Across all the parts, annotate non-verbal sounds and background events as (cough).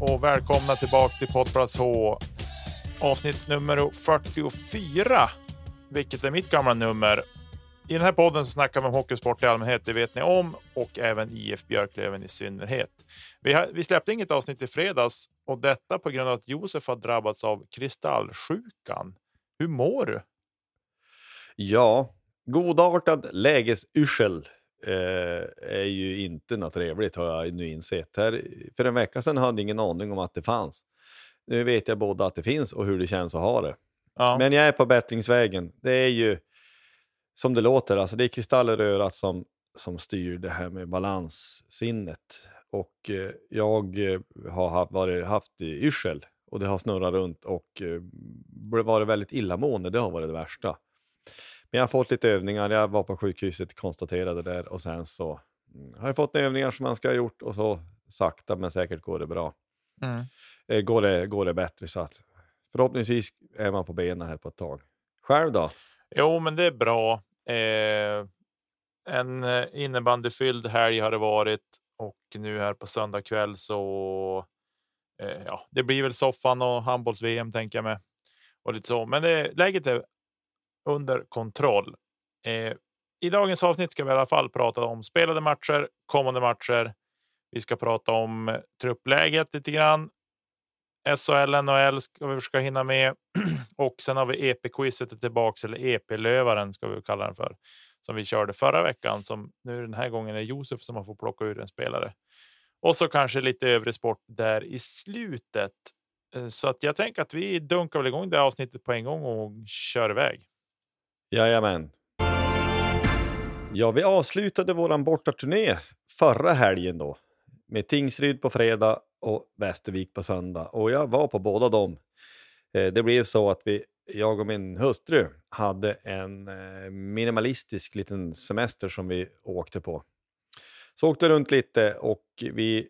Och välkomna tillbaka till Poddplats H. Avsnitt nummer 44, vilket är mitt gamla nummer. I den här podden så snackar vi om hockeysport i allmänhet, det vet ni om, och även IF Björklöven i synnerhet. Vi, har, vi släppte inget avsnitt i fredags och detta på grund av att Josef har drabbats av kristallsjukan. Hur mår du? Ja, godartad lägesyrsel eh, är ju inte något trevligt har jag nu insett. Här, för en vecka sedan hade jag ingen aning om att det fanns. Nu vet jag både att det finns och hur det känns att ha det. Ja. Men jag är på bättringsvägen. Det är ju som det låter, alltså det är kristaller i örat som, som styr det här med balanssinnet. Och eh, jag eh, har haft, varit, haft yrsel och det har snurrat runt och eh, varit väldigt illamående. Det har varit det värsta. Men jag har fått lite övningar. Jag var på sjukhuset, konstaterade där och sen så mm, har jag fått övningar som man ska ha gjort och så sakta men säkert går det bra. Mm. Eh, går, det, går det bättre så att förhoppningsvis är man på benen här på ett tag. Själv då? Jo, men det är bra. Eh, en eh, innebandyfylld helg har det varit och nu här på söndag kväll så. Eh, ja, det blir väl soffan och handbolls VM tänker jag med och lite så. Men det, läget är under kontroll. Eh, I dagens avsnitt ska vi i alla fall prata om spelade matcher, kommande matcher. Vi ska prata om eh, truppläget lite grann. SHL, NHL ska vi försöka hinna med (clears throat) och sen har vi EP-quizet tillbaks eller EP-lövaren ska vi kalla den för som vi körde förra veckan som nu den här gången är Josef som har fått plocka ur en spelare. Och så kanske lite övrig sport där i slutet. Eh, så att jag tänker att vi dunkar väl igång det här avsnittet på en gång och kör iväg. Jajamän. Ja, vi avslutade våran bortaturné förra helgen då med Tingsryd på fredag och Västervik på söndag och jag var på båda dem. Eh, det blev så att vi, jag och min hustru hade en eh, minimalistisk liten semester som vi åkte på. Så åkte runt lite och vi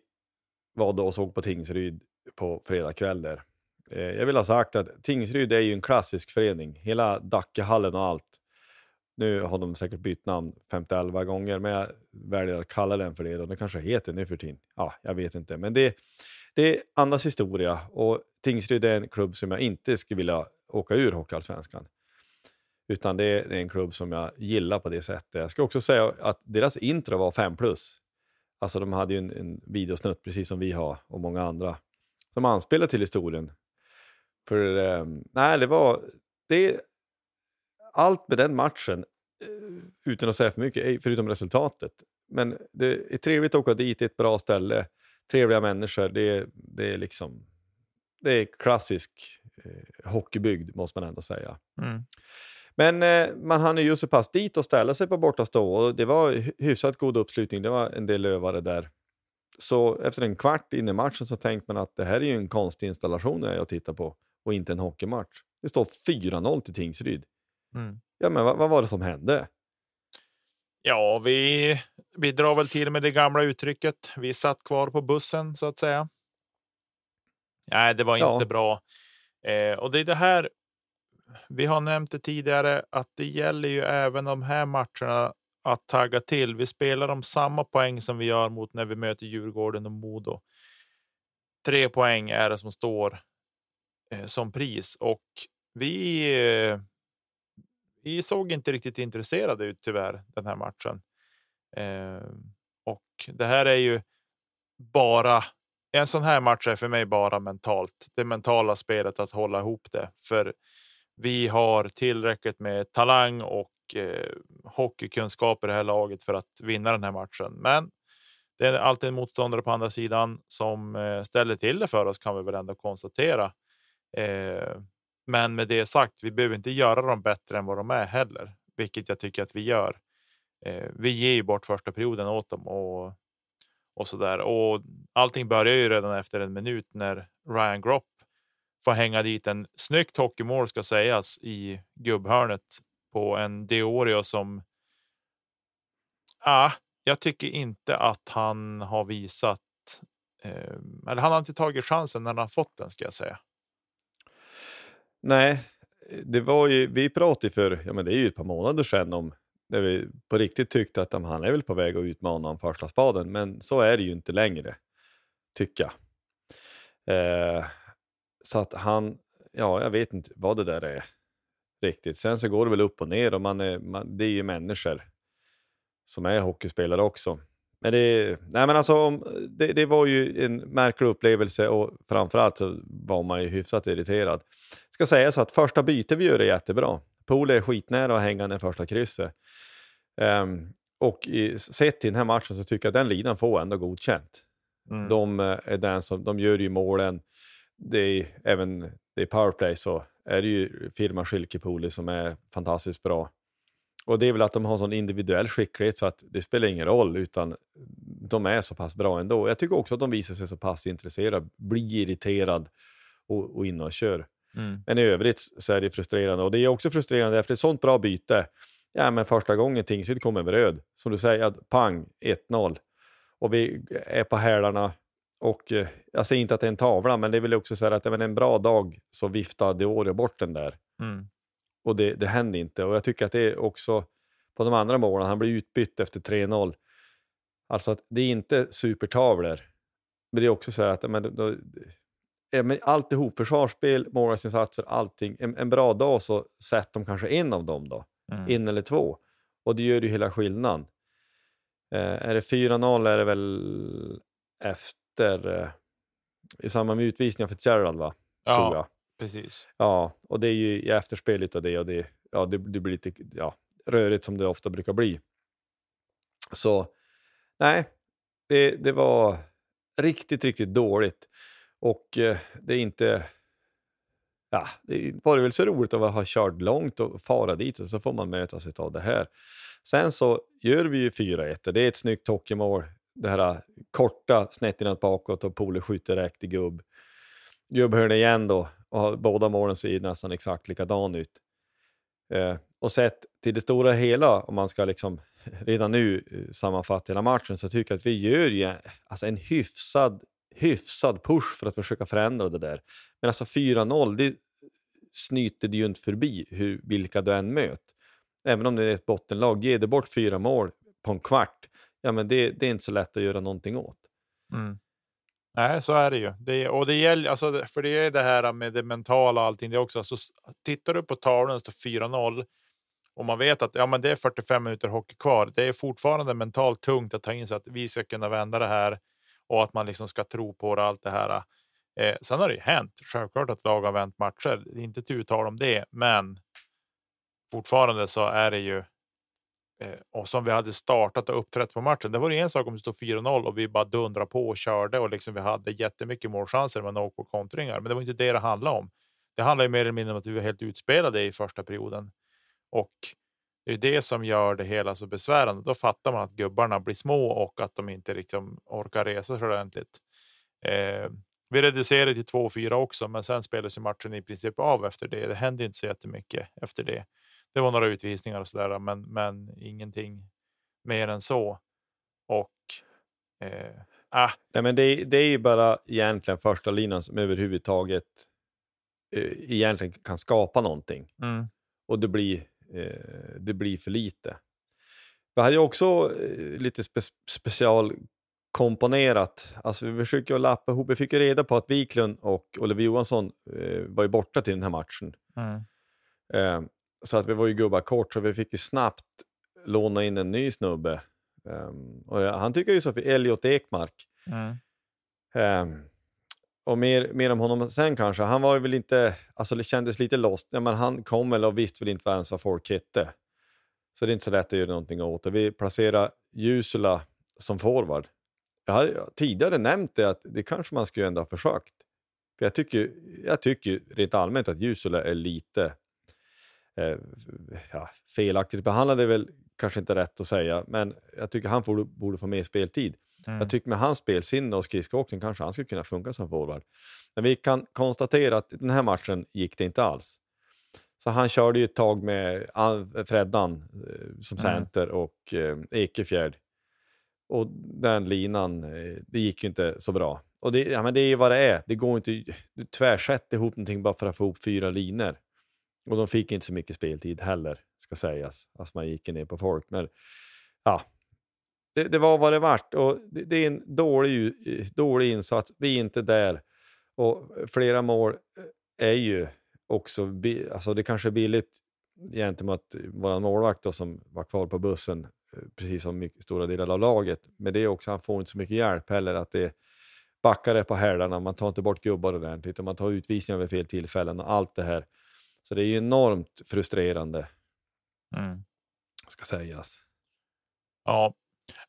var då och såg på Tingsryd på fredag kväll där. Eh, Jag vill ha sagt att Tingsryd är ju en klassisk förening. Hela Dackehallen och allt. Nu har de säkert bytt namn 50-11 gånger, men jag väljer att kalla den för det. Den kanske heter nu för tiden. Ja, jag vet inte. Men det, det andas historia och Tingsryd är en klubb som jag inte skulle vilja åka ur Hockeyallsvenskan. Utan det är, det är en klubb som jag gillar på det sättet. Jag ska också säga att deras intro var 5 plus. Alltså de hade ju en, en videosnutt precis som vi har och många andra. Som anspelar till historien. För eh, nej, det var... Det, allt med den matchen, eh, utan att säga för mycket, förutom resultatet. Men det är trevligt att åka dit, det är ett bra ställe, trevliga människor. Det är, det är liksom... Det är klassisk eh, hockeybygd måste man ändå säga. Mm. Men eh, man hann ju så pass dit och ställa sig på bortastå och det var hy- hyfsat god uppslutning. Det var en del lövare där. Så efter en kvart in i matchen så tänkte man att det här är ju en konstig installation jag tittar på och inte en hockeymatch. Det står 4-0 till Tingsryd. Mm. Ja, men vad, vad var det som hände? Ja, vi, vi drar väl till med det gamla uttrycket. Vi satt kvar på bussen så att säga. Nej, det var Ja. inte bra. Eh, och det är det här. Vi har nämnt det tidigare att det gäller ju även de här matcherna att tagga till. Vi spelar om samma poäng som vi gör mot när vi möter Djurgården och Modo. Tre poäng är det som står Eh, som pris och vi vi såg inte riktigt intresserade ut tyvärr den här matchen. Ehm, och det här är ju bara en sån här match är för mig bara mentalt. Det mentala spelet att hålla ihop det, för vi har tillräckligt med talang och eh, hockeykunskaper i det här laget för att vinna den här matchen. Men det är alltid en motståndare på andra sidan som eh, ställer till det för oss kan vi väl ändå konstatera. Eh, men med det sagt, vi behöver inte göra dem bättre än vad de är heller, vilket jag tycker att vi gör. Eh, vi ger ju bort första perioden åt dem och och så där. Och allting börjar ju redan efter en minut när Ryan Gropp får hänga dit en snyggt hockeymål ska sägas i gubbhörnet på en Deorio som. Ah, jag tycker inte att han har visat. Eh, eller han har inte tagit chansen när han har fått den ska jag säga. Nej, det var ju, vi pratade ju för, ja men det är ju ett par månader sedan om när vi på riktigt tyckte att han är väl på väg att utmana om första spaden, men så är det ju inte längre, tycker jag. Eh, så att han, ja jag vet inte vad det där är riktigt. Sen så går det väl upp och ner och man är, man, det är ju människor som är hockeyspelare också. Men det, nej men alltså, det, det var ju en märklig upplevelse och framförallt så var man ju hyfsat irriterad. Ska säga så att första bytet vi gör är jättebra. Pool är skitnära att hänga den första krysset. Ehm, och i, sett till den här matchen så tycker jag att den linan får ändå godkänt. Mm. De, eh, är den som, de gör ju målen. Det är även det är powerplay så är det ju firma Schilkepoli som är fantastiskt bra. Och det är väl att de har sån individuell skicklighet så att det spelar ingen roll utan de är så pass bra ändå. Jag tycker också att de visar sig så pass intresserade, blir irriterad och, och in och kör. Mm. Men i övrigt så är det frustrerande och det är också frustrerande efter ett sånt bra byte. Ja, men första gången Tingsryd kommer över röd, som du säger, att pang 1-0 och vi är på hälarna. Och eh, jag säger inte att det är en tavla, men det är väl också så här att även en bra dag så viftar Deorio bort den där Mm. Och det, det händer inte. Och jag tycker att det är också på de andra målen, han blir utbytt efter 3-0. Alltså att det är inte supertavlor, men det är också så här att men, då, ja, men alltihop, försvarsspel, målvaktsinsatser, allting. En, en bra dag så sätter de kanske en av dem då, Mm. en eller två. Och det gör ju hela skillnaden. Eh, är det 4-0 är det väl efter, eh, i samband med utvisningen för Gerald va? Tror jag. Precis. Ja, och det är ju i efterspelet av det och det, ja, det, det blir lite ja, rörigt som det ofta brukar bli. Så nej, det, det var riktigt, riktigt dåligt. Och eh, det är inte... Ja, det var väl så roligt att ha kört långt och fara dit och så får man mötas av det här. Sen så gör vi ju 4-1 det är ett snyggt hockeymål. Det här eh, korta snett inåt bakåt och Pole skjuter direkt i gubb. Gubbhörn igen då och har- båda målen ser nästan exakt likadan ut. Eh, och sett till det stora hela, om man ska liksom (laughs) redan nu eh, sammanfatta hela matchen, så tycker jag att vi gör ju alltså en hyfsad, hyfsad push för att försöka förändra det där. Men alltså 4-0, det snyter det ju inte förbi hur, vilka du än möter. Även om det är ett bottenlag, ger det bort fyra mål på en kvart, ja men det, det är inte så lätt att göra någonting åt. Mm. Nej, så är det ju. Det, och det gäller alltså, för det är det här med det mentala och allting. Det också alltså, så tittar du på tavlan och står 4-0 och man vet att ja, men det är 45 minuter hockey kvar. Det är fortfarande mentalt tungt att ta in så att vi ska kunna vända det här och att man liksom ska tro på det, allt det här. Eh, sen har det ju hänt självklart att lag har vänt matcher. Det är inte tu tal om det, men fortfarande så är det ju Eh, och som vi hade startat och uppträtt på matchen. Det var ju en sak om det stod 4-0 och vi bara dundrade på och körde och liksom vi hade jättemycket målchanser men åkte på kontringar. Men det var inte det det handlade om. Det handlar ju mer eller mindre om att vi var helt utspelade i första perioden Och det är det som gör det hela så besvärande. Då fattar man att gubbarna blir små och att de inte liksom orkar resa sig ordentligt. Eh, vi reducerade till 2-4 också, men sen spelades ju matchen i princip av efter det. Det hände inte så jättemycket efter det. Det var några utvisningar och så där, men, men ingenting mer än så. Och eh, ah. Nej, men det, det är ju bara egentligen första linan som överhuvudtaget eh, egentligen kan skapa någonting. Mm. Och det blir, eh, det blir för lite. Vi hade ju också eh, lite spe, specialkomponerat. Alltså vi försöker att lappa ihop. Vi fick ju reda på att Wiklund och Oliver Johansson eh, var ju borta till den här matchen. Mm. Så att vi var ju gubbar kort, så vi fick ju snabbt låna in en ny snubbe. Um, och jag, han tycker ju så för Elliot Ekmark. Mm. Um, och mer, mer om honom sen kanske. Han var ju väl inte, alltså det kändes lite lost. Ja, men han kom väl och visste väl inte ens vad folk hette. Så det är inte så lätt att göra någonting åt det. Vi placerar Jusula som forward. Jag har tidigare nämnt det att det kanske man skulle ändå ha försökt. För jag tycker, jag tycker rent allmänt att Jusula är lite eh, ja, felaktigt behandlad är väl kanske inte rätt att säga, men jag tycker han borde, borde få mer speltid. Mm. Jag tycker med hans spelsinne och skridskoåkning kanske han skulle kunna funka som forward. Men vi kan konstatera att den här matchen gick det inte alls. Så han körde ju ett tag med Freddan eh, som Mm. center och eh, Ekefjärd. Och den linan, det gick ju inte så bra. Och det, ja, men det är ju vad det är. Det går inte du tvärsätta ihop någonting bara för att få ihop fyra linor. Och de fick inte så mycket speltid heller, ska sägas. Alltså man gick ner på folk. Men ja, det, det var vad det vart. Och det, det är en dålig, dålig insats. Vi är inte där. Och flera mål eh, är ju också, alltså det kanske är billigt gentemot vår målvakt då, som var kvar på bussen, eh, precis som mycket, stora delar av laget. Men det är också, han får inte så mycket hjälp heller. att det backar på hälarna, man tar inte bort gubbar ordentligt och man tar utvisningar vid fel tillfällen och allt det här. Så det är ju enormt frustrerande, Mm. ska sägas. Ja.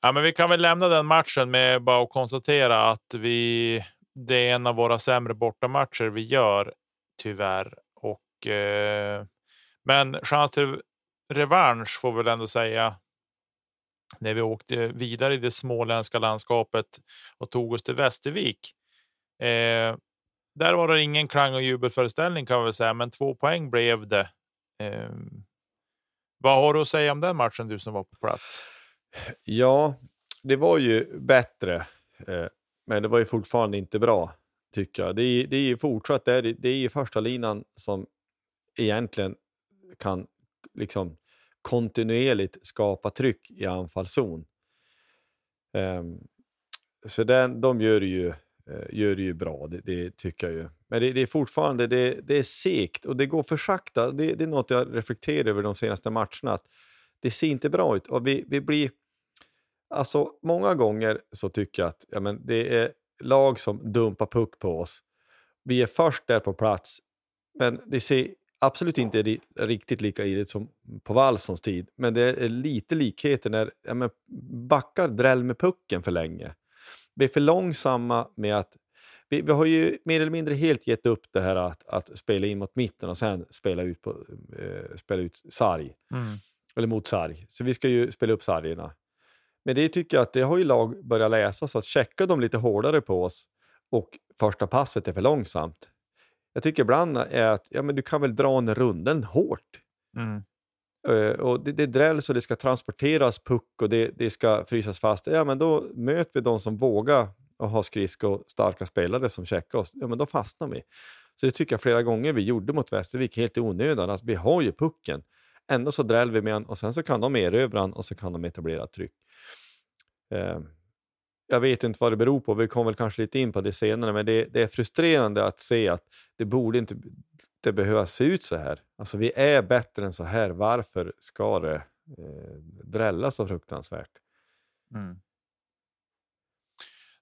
ja, men vi kan väl lämna den matchen med bara att konstatera att vi. Det är en av våra sämre bortamatcher vi gör tyvärr och. Eh, men chans till revansch får vi väl ändå säga. När vi åkte vidare i det småländska landskapet och tog oss till Västervik. Eh, där var det ingen klang och jubelföreställning kan vi säga, men två poäng blev det. Eh, vad har du att säga om den matchen, du som var på plats? Ja, det var ju bättre, eh, men det var ju fortfarande inte bra, tycker jag. Det är, det är ju fortsatt det är, det är ju första linan som egentligen kan liksom kontinuerligt skapa tryck i anfallszon. Eh, så den, de gör ju, eh, Eh, gör det ju bra, det, det tycker jag ju. Men det, det är fortfarande det, det är segt och det går för sakta. Det, det är något jag reflekterar över de senaste matcherna. Att det ser inte bra ut och vi, vi blir... Alltså många gånger så tycker jag att ja, men det är lag som dumpar puck på oss. Vi är först där på plats, men det ser absolut inte ri- riktigt lika illa som på Wallsons tid. Men det är lite likheter när ja, men backar dräll med pucken för länge. Vi är för långsamma med att... Vi, vi har ju mer eller mindre helt gett upp det här att, att spela in mot mitten och sen spela ut, på, eh, spela ut sarg eller mot sarg. Så vi ska ju spela upp sargerna. Men det tycker jag att det har ju lag börjat läsa, så att checka dem lite hårdare på oss och första passet är för långsamt. Jag tycker ibland är att ja, men du kan väl dra en runden hårt. Mm. Eh, och det, det drälls och det ska transporteras puck och det, det ska frysas fast. Ja, men då möter vi de som vågar och har skridskor starka spelare som checkar oss. Ja, men då fastnar vi. Så det tycker jag flera gånger vi gjorde mot Västervik helt i onödan. Alltså, vi har ju pucken. Ändå så dräller vi med den och sen så kan de erövra den och så kan de etablera tryck. Eh, jag vet inte vad det beror på, vi kommer väl kanske lite in på det senare, men det, det är frustrerande att se att det borde inte det behöva se ut så här. Alltså vi är bättre än så här, varför ska det eh, drälla så fruktansvärt? Mm.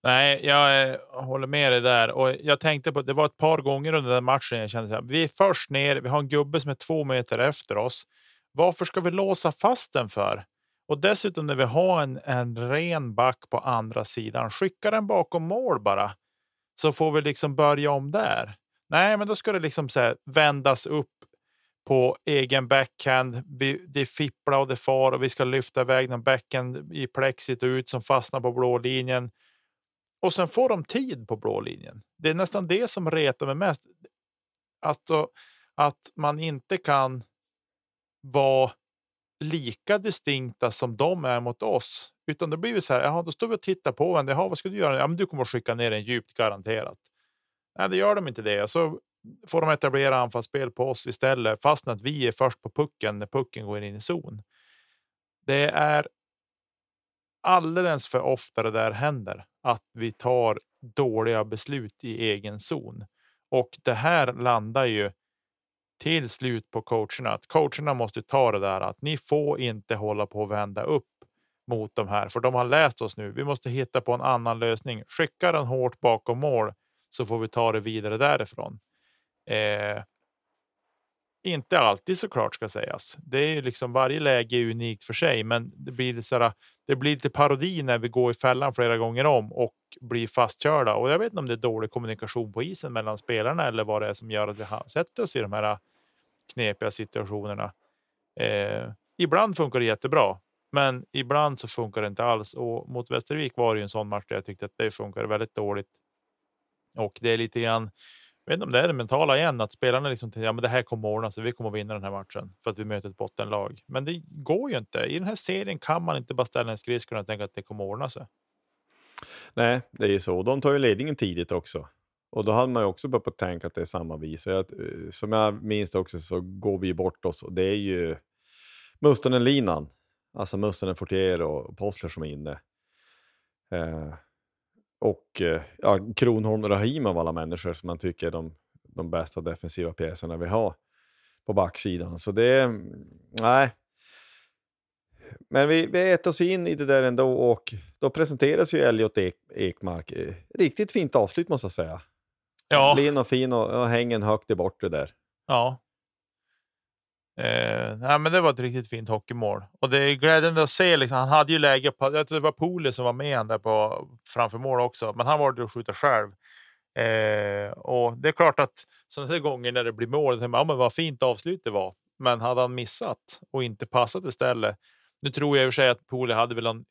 Nej, jag eh, håller med dig där och jag tänkte på det var ett par gånger under den matchen. Jag kände att vi är först ner. Vi har en gubbe som är två meter efter oss. Varför ska vi låsa fast den för? Och dessutom när vi har en, en ren back på andra sidan, skicka den bakom mål bara. Så får vi liksom börja om där. Nej, men då ska det liksom så här, vändas upp på egen backhand. Vi, det fipplar och det far och vi ska lyfta iväg någon backhand i plexit och ut som fastnar på blå linjen. Och sen får de tid på blå linjen. Det är nästan det som retar mig mest. Alltså att man inte kan vara lika distinkta som de är mot oss. Utan det blir så här, jaha, då står vi och tittar på varandra. Jaha, vad ska du göra? Ja, men du kommer att skicka ner en djupt garanterat. Nej, det gör de inte det. Så får de etablera anfallsspel på oss istället, fastän att vi är först på pucken när pucken går in i zon. Det är alldeles för ofta det där händer att vi tar dåliga beslut i egen zon och det här landar ju till slut på coacherna. Att coacherna måste ta det där att ni får inte hålla på och vända upp mot de här, för de har läst oss nu. Vi måste hitta på en annan lösning. Skicka den hårt bakom mål så får vi ta det vidare därifrån. Eh, inte alltid såklart ska sägas. Det är ju liksom varje läge är unikt för sig, men det blir så här, det blir lite parodi när vi går i fällan flera gånger om och blir fastkörda. Och jag vet inte om det är dålig kommunikation på isen mellan spelarna eller vad det är som gör att vi sätter oss i de här äh, knepiga situationerna. Eh, ibland funkar det jättebra, men ibland så funkar det inte alls. Och mot Västervik var det ju en sån match där jag tyckte att det funkar väldigt dåligt. Och det är lite grann jag vet inte om det är det mentala igen, att spelarna liksom ja, men det här kommer ordna sig. Vi kommer vinna den här matchen för att vi möter ett bottenlag. Men det går ju inte. I den här serien kan man inte bara ställa en skridskor och tänka att det kommer ordna sig. Nej, det är ju så. De tar ju ledningen tidigt också. Och då hade man ju också börjat tänka att det är samma vis. Jag, eh, som jag minns det också så går vi bort oss och det är ju Mustonen-linan. Alltså Mustonen, Fortier och Postler som är inne. Eh, och eh, ja, Kronholm och Rahim av alla människor som man tycker är de, de bästa defensiva pjäserna vi har på backsidan. Så det, nej. Men vi, vi äter oss in i det där ändå och då presenteras ju Elliot Ek, Ekmark. Eh, riktigt fint avslut måste jag säga. Ja. Lin och fin och, och hänger högt i bortre där. Ja. Eh, nej, men det var ett riktigt fint hockeymål och det är glädjande att se. Liksom, han hade ju läge på. Jag tror det var Poli som var med där på framför mål också, men han valde att skjuta själv. Eh, och det är klart att sådana här gånger när det blir mål, ja, men vad fint avslut det var. Men hade han missat och inte passat istället. Nu tror jag i och för sig att Poli hade väl en,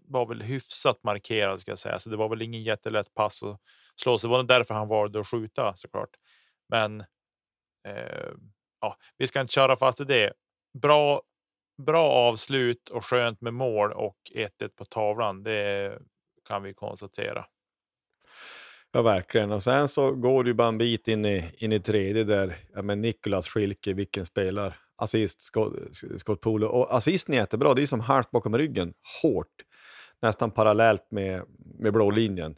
var väl hyfsat markerad ska jag säga, så det var väl ingen jättelätt pass att slå. Så det var därför han valde att skjuta såklart. Men eh, ja, vi ska inte köra fast i det. Bra, bra avslut och skönt med mål och 1-1 på tavlan. Det kan vi konstatera. Ja, verkligen. Och sen så går det ju bara en bit in i, in i tredje där. Ja, men Nikolas Schilke, vilken spelar. Assist, Scott, Scott Och assisten är jättebra. Det är som halvt bakom ryggen, hårt. Nästan parallellt med, med blå linjen.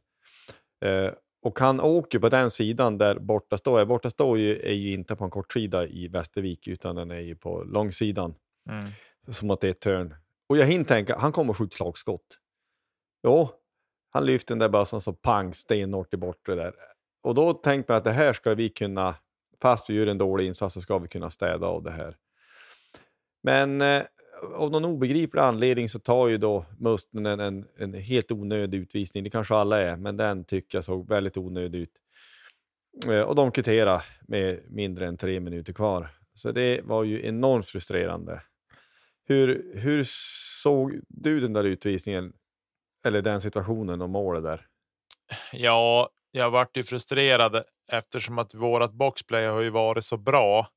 Eh, och han åker på den sidan där borta står. Borta står ju, är ju inte på en kortsida i Västervik utan den är ju på långsidan. Mm. Som att det är ett törn. Och jag hinner tänka, han kommer skjuta slagskott. Jo, han lyfter den där bössan så pang stenhårt i bortre där. Och då tänkte man att det här ska vi kunna, fast vi gör en dålig insats så ska vi kunna städa av det här. Men eh, av någon obegriplig anledning så tar ju då Musten en, en, en, helt onödig utvisning. Det kanske alla är, men den tycker jag såg väldigt onödig ut. Eh, och de kvitterade med mindre än tre minuter kvar. Så det var ju enormt frustrerande. Hur, hur såg du den där utvisningen, eller den situationen och målet där? Ja, jag vart ju frustrerad eftersom att vårat boxplay har ju varit så bra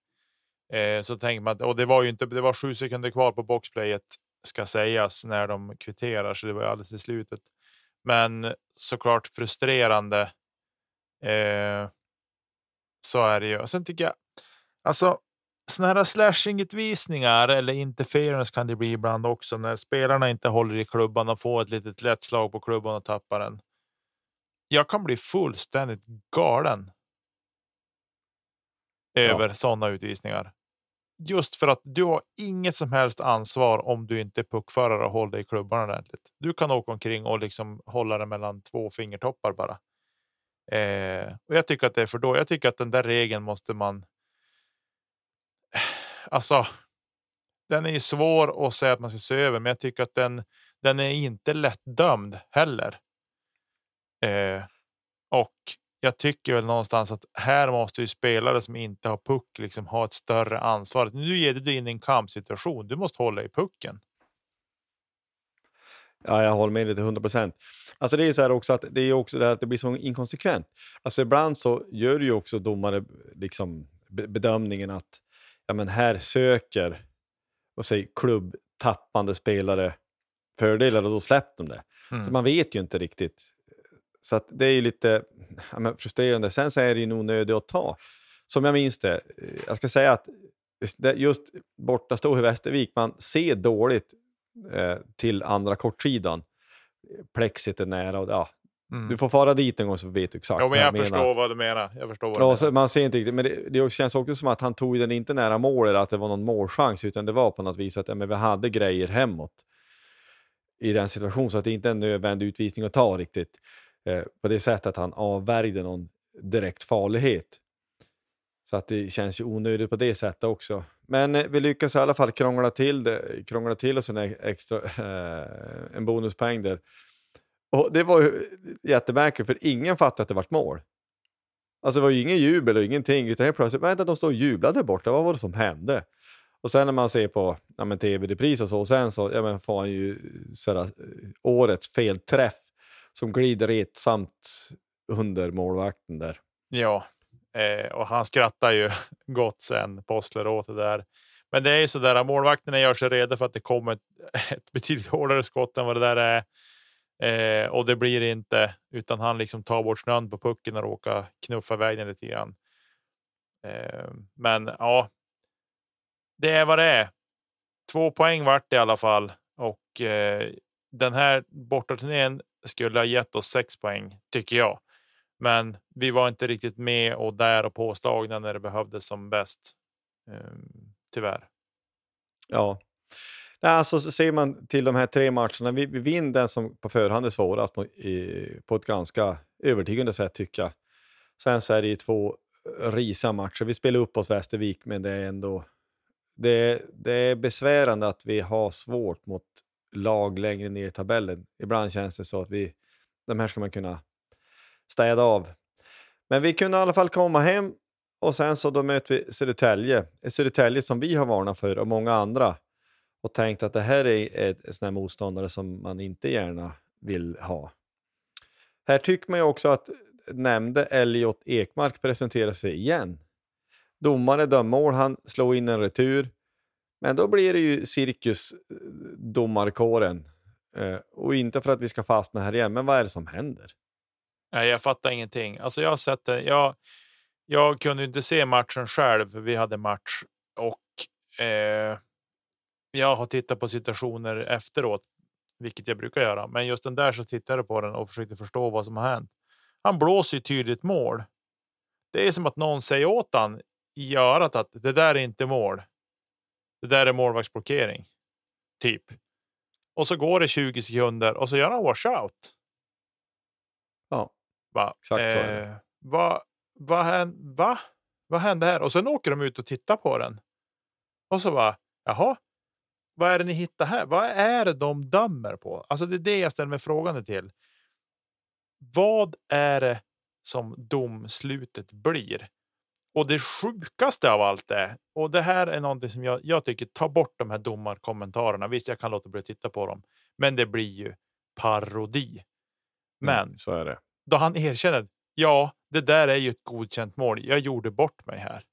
Eh, så tänker man att och det var ju inte. Det var sju sekunder kvar på boxplayet ska sägas när de kvitterar, så det var alldeles i slutet. Men såklart frustrerande. Eh, så är det ju. Och sen tycker jag alltså såna här slashing-utvisningar eller interference kan det bli ibland också när spelarna inte håller i klubban och får ett litet lätt slag på klubban och tappar den. Jag kan bli fullständigt galen. Över ja. sådana utvisningar just för att du har inget som helst ansvar om du inte är puckförare och håller i klubban ordentligt. Du kan åka omkring och liksom hålla den mellan två fingertoppar bara. Eh, och jag tycker att det är för då. Jag tycker att den där regeln måste man. (sighs) Alltså. Den är ju svår att säga att man ska se över, men jag tycker att den. Den är inte lättdömd heller. Eh, och jag tycker väl någonstans att här måste ju spelare som inte har puck liksom ha ett större ansvar. Nu ger du dig in i en kampsituation. Du måste hålla i pucken. Ja, jag håller med dig till 100 procent. Alltså det är så här också att det är också det att det blir så inkonsekvent. Alltså ibland så gör ju också domare liksom bedömningen att ja, men här söker och säg, klubbtappande spelare fördelar och då släpper de det. Mm. Så man vet ju inte riktigt. Så det är ju lite ja, frustrerande. Sen så är det ju nog nödigt att ta. Som jag minns det, eh, jag ska säga att just borta stå i Västervik, man ser dåligt eh, till andra kortsidan. Plexit är nära och ja, Mm. Du får fara dit en gång så vet du exakt ja, men jag, jag förstår menar. vad du menar. Jag förstår vad ja, menar. man ser inte riktigt, men det, det, känns också som att han tog den inte nära målet, att det var någon målchans, utan det var på något vis att ja, men vi hade grejer hemåt i den situationen, så att det inte är en nödvändig utvisning att ta riktigt. Eh, på det sättet att han avvärjde någon direkt farlighet. Så att det känns ju onödigt på det sättet också. Men eh, vi lyckas i alla fall krångla till det, krångla till oss en extra (laughs) eh, en bonuspoäng där. Och det var ju jättemärkligt för ingen fattade att det vart mål. Alltså det var ju ingen jubel och ingenting utan helt plötsligt, vänta de står och jublar där borta, vad var det som hände? Och sen när man ser på ja, tv-repris och så, och sen så ja, men får han ju sådär, eh, årets felträff som glider retsamt under målvakten där. Ja, eh, och han skrattar ju (laughs) gott sen, Postler åt det där. Men det är ju så där, målvakterna gör sig redo för att det kommer ett, (laughs) ett betydligt hårdare skott än vad det där är. Eh, och det blir inte utan han liksom tar bort snön på pucken och råkar knuffa iväg den lite grann. Eh, men ja. Det är vad det är. Två poäng vart det i alla fall och eh, den här bortaturnén skulle ha gett oss sex poäng tycker jag. Men vi var inte riktigt med och där och påslagna när det behövdes som bäst. Ehm, tyvärr. Ja, alltså ser man till de här tre matcherna, vi, vi vinner den som på förhand är svårast på, i, på ett ganska övertygande sätt tycker jag. Sen så är det ju två risa matcher. Vi spelar upp oss Västervik, men det är ändå det, det är besvärande att vi har svårt mot lag längre ner i tabellen. Ibland känns det så att vi, de här ska man kunna städa av. Men vi kunde i alla fall komma hem och sen så då möter vi Södertälje. Ett Södertälje som vi har varnat för och många andra och tänkt att det här är ett, ett sån här motståndare som man inte gärna vill ha. Här tycker man ju också att nämnde Elliot Ekmark presenterar sig igen. Domare dömmål, mål, han slår in en retur. Men då blir det ju cirkus eh, domarkåren. Eh, och inte för att vi ska fastna här igen, men vad är det som händer? Nej, jag fattar ingenting. Alltså jag har sett det. Jag, jag kunde inte se matchen själv, för vi hade match och eh, jag har tittat på situationer efteråt, vilket jag brukar göra. Men just den där så tittade jag på den och försökte förstå vad som har hänt. Han blåser ju tydligt mål. Det är som att någon säger åt han i örat att det där är inte mål. Det där är målvaktsblockering. Typ. Och så går det 20 sekunder och så gör han washout. Ja, va? exakt så är. Eh, va, va, hände, va? Vad hände här? Och sen åker de ut och tittar på den. Och så bara, jaha, vad är det ni hittar här? Vad är det de dömer på? Alltså det är det jag ställer mig frågande till. Vad är det som domslutet blir? Och det sjukaste av allt är, och det här är någonting som jag, jag tycker, ta bort de här domarkommentarerna. Visst, jag kan låta bli att titta på dem, men det blir ju parodi. Mm, men mm, så är det. Då han erkänner, ja, det där är ju ett godkänt mål. Jag gjorde bort mig här.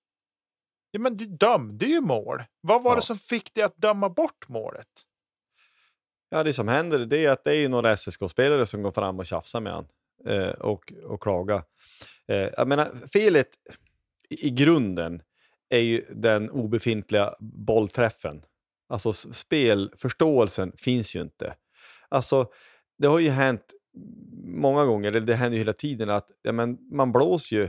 Ja, men du dömde ju mål. Vad var ja. det som fick dig att döma bort målet? Ja, det som händer det är att det är några SSK-spelare som går fram och tjafsar med han eh, och, och klagar. Eh, jag menar, felet i, grunden är ju den obefintliga bollträffen. Alltså spelförståelsen finns ju inte. Alltså, det har ju hänt många gånger, eller det händer ju hela tiden, att ja, men man blåser ju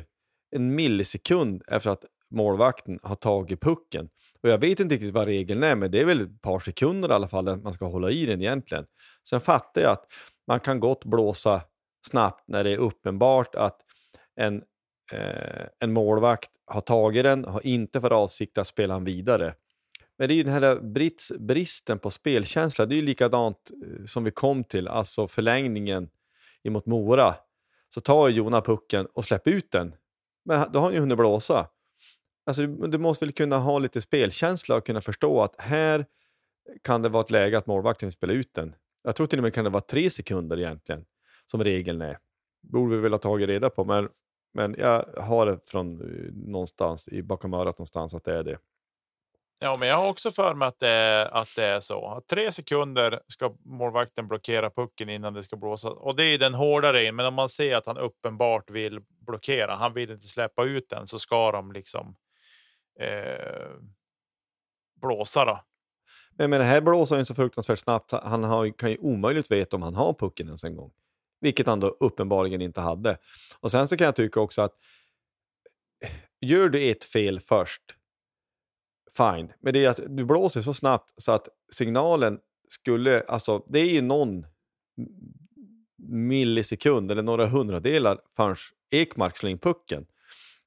en millisekund efter att målvakten har tagit pucken. Och jag vet inte riktigt vad regeln är, men det är väl ett par sekunder i alla fall att man ska hålla i den egentligen. Sen fattar jag att man kan gott blåsa snabbt när det är uppenbart att en, eh, en målvakt har tagit den, har inte för avsikt att spela den vidare. Men det är ju den här brits, bristen på spelkänsla, det är ju likadant eh, som vi kom till, alltså förlängningen emot Mora så tar Jona pucken och släpper ut den. Men då har han ju hunnit blåsa. Alltså, du måste väl kunna ha lite spelkänsla och kunna förstå att här kan det vara ett läge att målvakten vill spela ut den. Jag tror till och med kan det vara tre sekunder egentligen, som regeln är. borde vi väl ha tagit reda på, men, men jag har det från eh, någonstans i bakom örat någonstans att det är det. Ja, men jag har också för mig att det är, att det är så. Att tre sekunder ska målvakten blockera pucken innan det ska blåsa. Och det är den hårdare in. Men om man ser att han uppenbart vill blockera, han vill inte släppa ut den, så ska de liksom eh, blåsa. Då. Men, men det här blåser ju så fruktansvärt snabbt. Han har, kan ju omöjligt veta om han har pucken ens en gång. Vilket han då uppenbarligen inte hade. Och sen så kan jag tycka också att gör du ett fel först, fine. Men det är att du blåser så snabbt så att signalen skulle, alltså det är ju någon millisekund eller några hundradelar förrän Ekmark slår in pucken.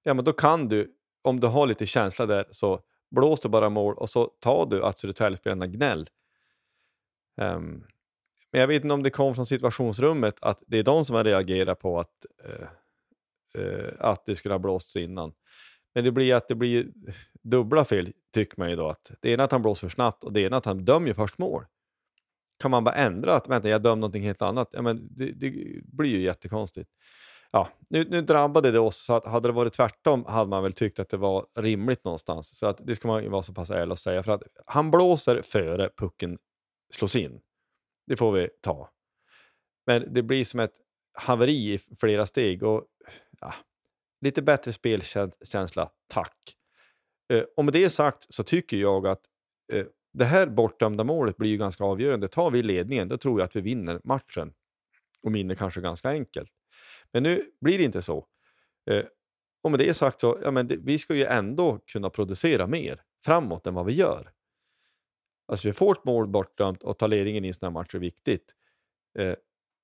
Ja, men då kan du, om du har lite känsla där, så blås du bara mål och så tar du att Södertäljespelarna gnäll. Um, men jag vet inte om det kom från situationsrummet att det är de som har reagerat på att, eh, eh, att det skulle ha blåsts innan. Men det blir att det blir dubbla fel, tycker man ju då. Att det ena att han blåser för snabbt och det ena att han dömer först mål. Kan man bara ändra att vänta, jag dömer någonting helt annat? Ja, men det, det blir ju jättekonstigt. Ja, nu, nu drabbade det oss, så att hade det varit tvärtom hade man väl tyckt att det var rimligt någonstans. Så att det ska man ju vara så pass ärlig och säga. För att han blåser före pucken slås in. Det får vi ta. Men det blir som ett haveri i flera steg. Och ja, lite bättre spelkänsla, tack. Eh, och med det sagt så tycker jag att eh, det här bortdömda målet blir ju ganska avgörande. Tar vi ledningen, då tror jag att vi vinner matchen. Och vinner kanske ganska enkelt. Men nu blir det inte så. Eh, och med det sagt så, ja, men det, vi ska ju ändå kunna producera mer framåt än vad vi gör. Alltså vi får ett mål bortdömt och tar ledningen i en sån här match är viktigt. Eh,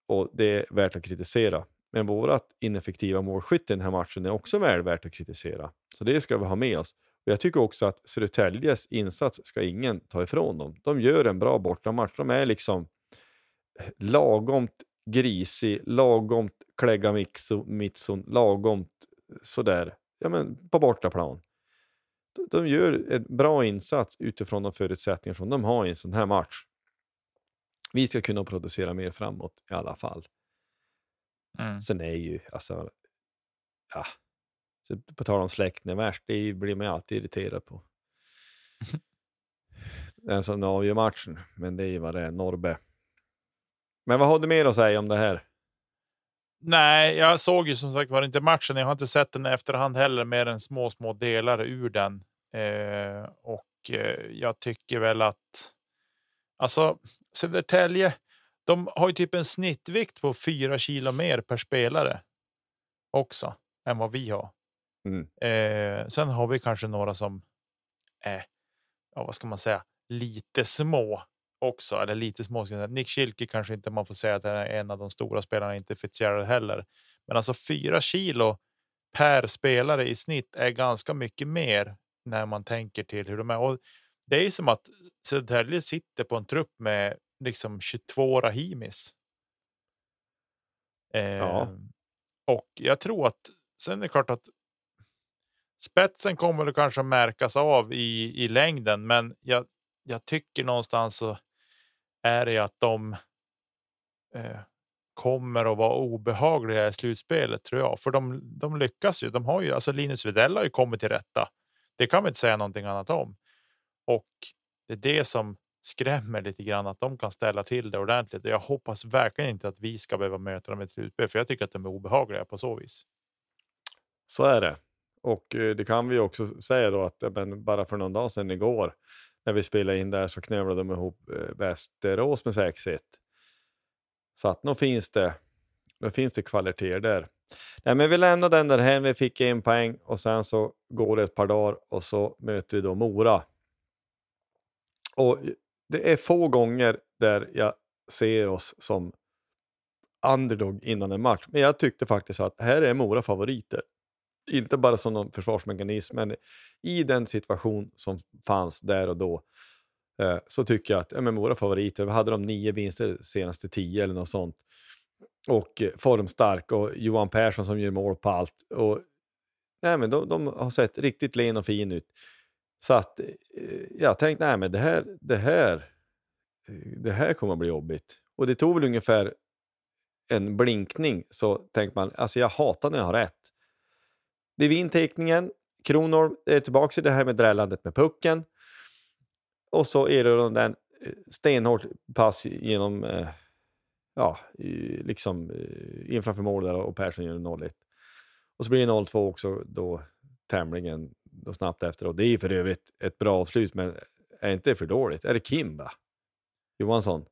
och det är värt att kritisera. Men vårt ineffektiva målskytte i den här matchen är också väl värt att kritisera. Så det ska vi ha med oss. Och jag tycker också att Södertäljes insats ska ingen ta ifrån dem. De gör en bra bortamatch. De är liksom eh, lagomt grisig, lagomt klägga mitson, lagomt eh, sådär, ja men på bortaplan. De, gör en bra insats utifrån de förutsättningar som de har i en sån här match. Vi ska kunna producera mer framåt i alla fall. Mm. Sen är ju, alltså, ja, så på tal om släkten värst, det blir man alltid irriterad på. (laughs) Den som avgör matchen, men det är ju vad det är, Norrbe. Men vad har du mer att säga om det här? Nej, jag såg ju som sagt var inte matchen. Jag har inte sett den i efterhand heller, mer än små, små delar ur den. Eh, och eh, jag tycker väl att alltså Södertälje, de har ju typ en snittvikt på fyra kilo mer per spelare också än vad vi har. Mm. Eh, sen har vi kanske några som är, ja, vad ska man säga, lite små också, eller lite små. Nick Schilke kanske inte man får säga att är en av de stora spelarna, inte Fitzgerald heller. Men alltså fyra kilo per spelare i snitt är ganska mycket mer när man tänker till hur de är. Och det är som att Södertälje sitter på en trupp med liksom 22 Rahimis. Eh, ja. Och jag tror att sen är det klart att spetsen kommer det kanske märkas av i, i längden, men jag, jag tycker någonstans så är det att de eh, kommer att vara obehagliga i slutspelet tror jag, för de, de lyckas ju. De har ju alltså Linus Widell har ju kommit till rätta. Det kan vi inte säga någonting annat om. Och det är det som skrämmer lite grann att de kan ställa till det ordentligt. Jag hoppas verkligen inte att vi ska behöva möta dem i ett slutspel, för jag tycker att de är obehagliga på så vis. Så är det. Och eh, det kan vi också säga då att men bara för någon dag sedan igår när vi spelade in där så knövlade de ihop eh, Västerås med 6-1. Så att nog finns det, nu finns det kvaliteter där. Nej, men vi lämnar den där hem. Vi fick en poäng och sen så går det ett par dagar och så möter vi då Mora. Och det är få gånger där jag ser oss som underdog innan en match. Men jag tyckte faktiskt att här är Mora favoriter inte bara som någon försvarsmekanism, men i den situation som fanns där och då eh, så tycker jag att ja, men våra favoriter, vi hade de nio vinster senaste tio eller något sånt. och eh, formstark och Johan Persson som gör mål på allt. Och, nej, men de, de har sett riktigt len och fin ut. Så att eh, jag tänkte, nej men det här, det här, eh, det här kommer att bli jobbigt. Och det tog väl ungefär en blinkning så tänkte man, alltså jag hatar när jag har rätt. Vid vinteckningen, Kronholm är tillbaka i det här med drällandet med pucken. Och så är det den stenhårt pass genom eh, ja, liksom in framför mål där och Persson gör 0-1. Och så blir det 0-2 också då tämligen då snabbt efter. Och det är för övrigt ett bra avslut, men är inte för dåligt? Är det Kim va? Johansson?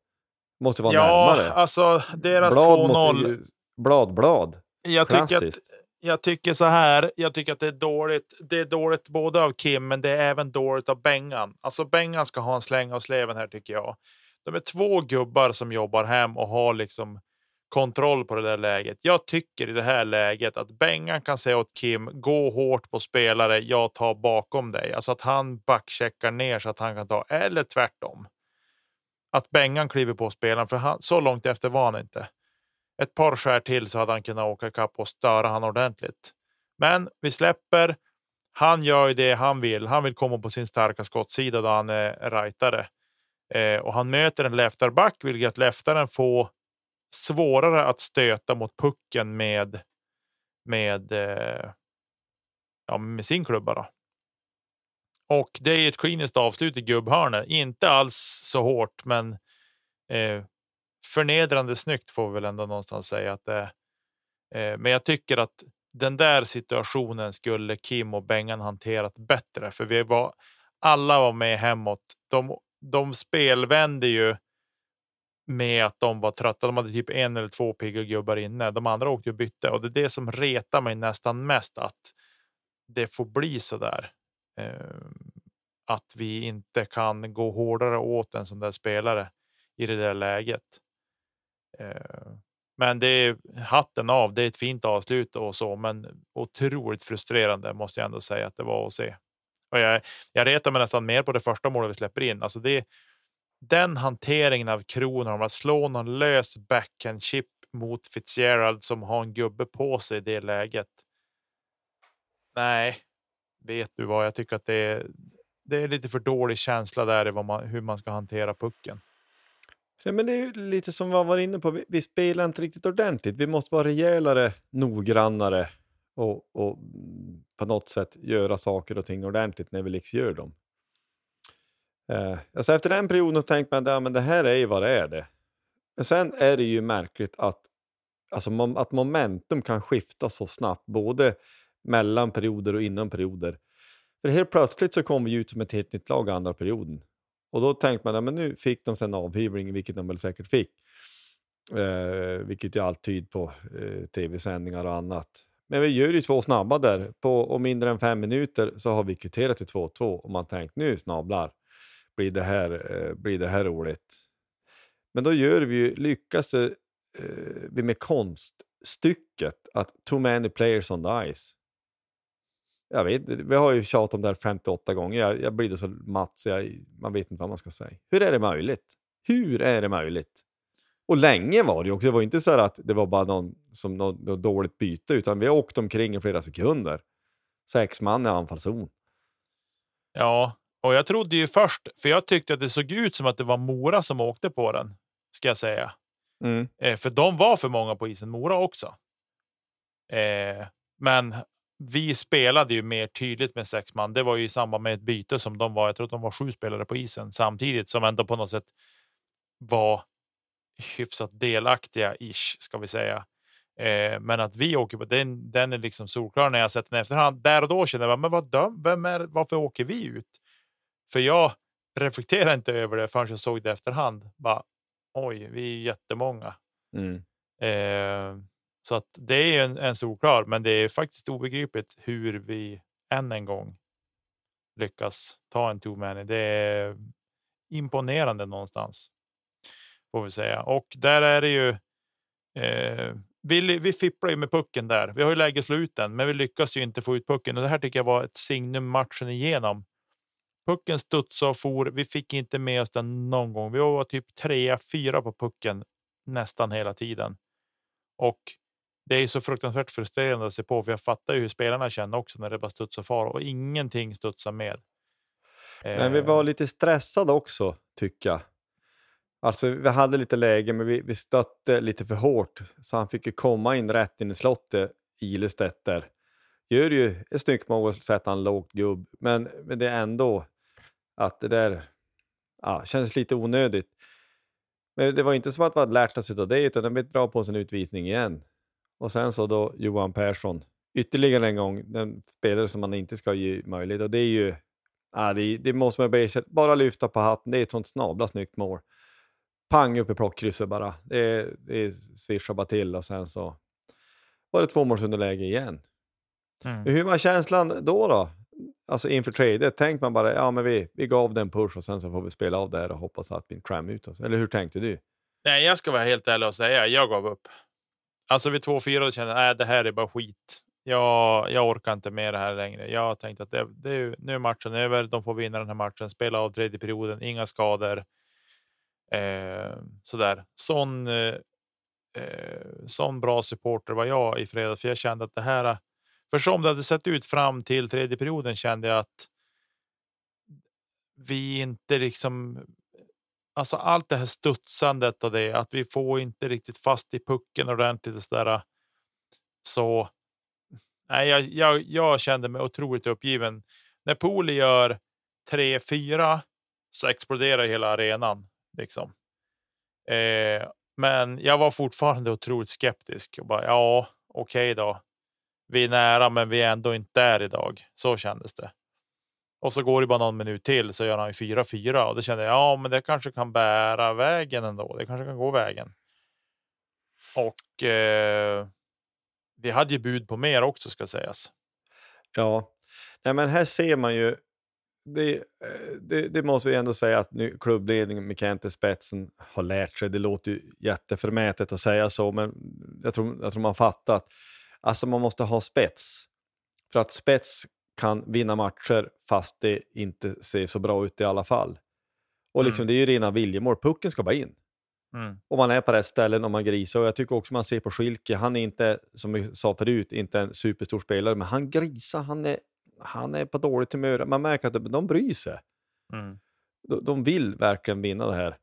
Måste vara ja, närmare. Ja, alltså deras 2-0. Blad, blad. Jag tycker, att, jag tycker så här. Jag tycker att det är dåligt. Det är dåligt både av Kim, men det är även dåligt av Bengan. Alltså Bengan ska ha en släng av sleven här tycker jag. De är två gubbar som jobbar hem och har liksom kontroll på det där läget. Jag tycker i det här läget att Bengan kan säga åt Kim, gå hårt på spelare, jag tar bakom dig. Alltså att han backcheckar ner så att han kan ta, eller tvärtom. Att Bengan kliver på spelaren, för han, så långt efter var han inte. Ett par skär till så hade han kunnat åka ikapp och störa han ordentligt. Men vi släpper. Han gör ju det han vill. Han vill komma på sin starka skottsida då han är rightare. Eh, och han möter en leftarback, vilket leftaren får svårare att stöta mot pucken med med, eh, ja, med sin klubba. Då. Och det är ett kliniskt avslut i gubbhörnet. Inte alls så hårt, men eh, förnedrande snyggt får vi väl ändå någonstans säga att det är. Eh, men jag tycker att den där situationen skulle Kim och Bengan hanterat bättre, för vi var alla var med hemåt. De, de spelvände ju med att de var trötta. De hade typ en eller två pigga gubbar inne. De andra åkte och bytte och det är det som retar mig nästan mest att det får bli så där. Eh, att vi inte kan gå hårdare åt en sån där spelare i det där läget. Eh, men det är hatten av. Det är ett fint avslut och så, men otroligt frustrerande måste jag ändå säga att det var att se. Och jag, jag retar mig nästan mer på det första målet vi släpper in. Alltså det, den hanteringen av Kronholm, att slå någon lös backhand chip mot Fitzgerald som har en gubbe på sig i det läget. Nej, vet du vad? Jag tycker att det är, det är lite för dålig känsla där i vad man, hur man ska hantera pucken. Ja, men det är lite som vi var inne på, vi, vi, spelar inte riktigt ordentligt. Vi måste vara rejälare, noggrannare och, och på något sätt göra saker och ting ordentligt när vi liksom gör dem. Eh, alltså efter den perioden tänkte man att ja, det här är ju vad det är. Det. Men sen är det ju märkligt att, alltså, att momentum kan skifta så snabbt, både mellan perioder och inom perioder. För helt plötsligt så kom vi ut som ett helt nytt lag andra perioden. Och då tänkte man att ja, nu fick de sen avhyvling, vilket de väl säkert fick. Eh, vilket ju allt tyder på eh, tv-sändningar och annat. Men vi gör ju två snabba där. På mindre än fem minuter så har vi kvitterat till 2-2 och man tänkt nu snablar blir det här, eh, blir det här roligt. Men då gör vi ju, lyckas eh, eh vi med konststycket att too many players on the ice. Jag vet, vi har ju tjatat om det här 58 gånger. Jag, jag blir så matt så jag, man vet inte vad man ska säga. Hur är det möjligt? Hur är det möjligt? Och länge var det också. Det var inte så att det var bara någon, som något, något dåligt byte, utan vi åkte omkring i flera sekunder. Sex man i anfallszon. Ja, och jag trodde ju först, för jag tyckte att det såg ut som att det var Mora som åkte på den, ska jag säga. Mm. Eh, för de var för många på isen, Mora också. Eh, men vi spelade ju mer tydligt med sex man. Det var ju i samband med ett byte som de var. Jag tror att de var sju spelare på isen samtidigt som ändå på något sätt var hyfsat delaktiga ish ska vi säga. Eh, men att vi åker på den, den är liksom solklar när jag sett den efterhand. Där och då kände jag, men vad döm, vem är, varför åker vi ut? För jag reflekterar inte över det förrän jag såg det efterhand. Bara, Oj, vi är jättemånga. Mm. Eh, så att det är en, en solklar, men det är faktiskt obegripligt hur vi än en gång lyckas ta en two man. Det är imponerande någonstans får vi säga. Och där är det ju. Eh, vi, vi fipplar ju med pucken där. Vi har ju läge slå ut den, men vi lyckas ju inte få ut pucken och det här tycker jag var ett signum matchen igenom. Pucken studsade och for. Vi fick inte med oss den någon gång. Vi var typ trea, fyra på pucken nästan hela tiden. Och det är så fruktansvärt frustrerande att se på, för jag fattar ju hur spelarna känner också när det bara studsar far och ingenting studsar med. Men vi var Eh, lite stressade också, tycker jag. Alltså, vi hade lite läge, men vi, vi stötte lite för hårt. Så han fick ju komma in rätt in i slottet, Ilestedt där. Gör ju ett snyggt mål och sätter han lågt gubb. Men, men det är ändå att det där ja, känns lite onödigt. Men det var inte som att vi hade lärt oss av det, utan de dra på sin utvisning igen. Och sen så då Johan Persson, ytterligare en gång, den spelare som man inte ska ge möjlighet. Och det är ju, ja, det, det måste man erkänna, bara lyfta på hatten, det är ett sånt snabla snyggt mål. Pang upp i plockkrysset bara. Det, det svischar bara till och sen så var det tvåmålsunderläge igen. mm. Hur var känslan då? då? Alltså inför tradet, tänkte man bara ja men vi, vi gav den push och sen så får vi spela av det här och hoppas att vi kram ut oss. Eller hur tänkte du? Nej, jag ska vara helt ärlig och säga jag gav upp. Alltså vid 2-4 kände jag att det här är bara skit. Jag, jag orkar inte med det här längre. Jag tänkte att det, det är, ju- nu är matchen över. De får vinna den här matchen, spela av tredje perioden, inga skador. Eh, sådär. Sån, eh, eh, sån bra supporter var jag i fredags, för jag kände att det här. För som det hade sett ut fram till tredje perioden kände jag att. Vi inte liksom alltså allt det här studsandet och det, att vi får inte riktigt fast i pucken ordentligt och sådär. Så nej, jag, jag, jag kände mig otroligt uppgiven. När Poli gör 3-4 så exploderar hela arenan liksom. Eh, men jag var fortfarande otroligt skeptisk och bara ja, okej då. Vi är nära, men vi är ändå inte där idag. Så kändes det. Och så går det bara någon minut till så gör han ju 4-4 och det kände jag, ja, men det kanske kan bära vägen ändå. Det kanske kan gå vägen. Och eh, vi hade ju bud på mer också ska sägas. Ja, Nej, men här ser man ju, det, eh, det, det måste vi ändå säga att nu, klubbledningen med Kent i spetsen har lärt sig. Det låter ju jätteförmätet att säga så, men jag tror, jag tror man fattar att alltså man måste ha spets. För att spets kan vinna matcher fast det inte ser så bra ut i alla fall. Och liksom, Mm. det är ju rena viljemål. Pucken ska bara in. Mm. Och man är på rätt ställen och man grisar. Och jag tycker också man ser på Schilke, han är inte, som vi sa förut, inte en superstor spelare, men han grisar, han är, han är på dåligt humör. Man märker att de, de bryr sig. Mm. De, de vill verkligen vinna det här.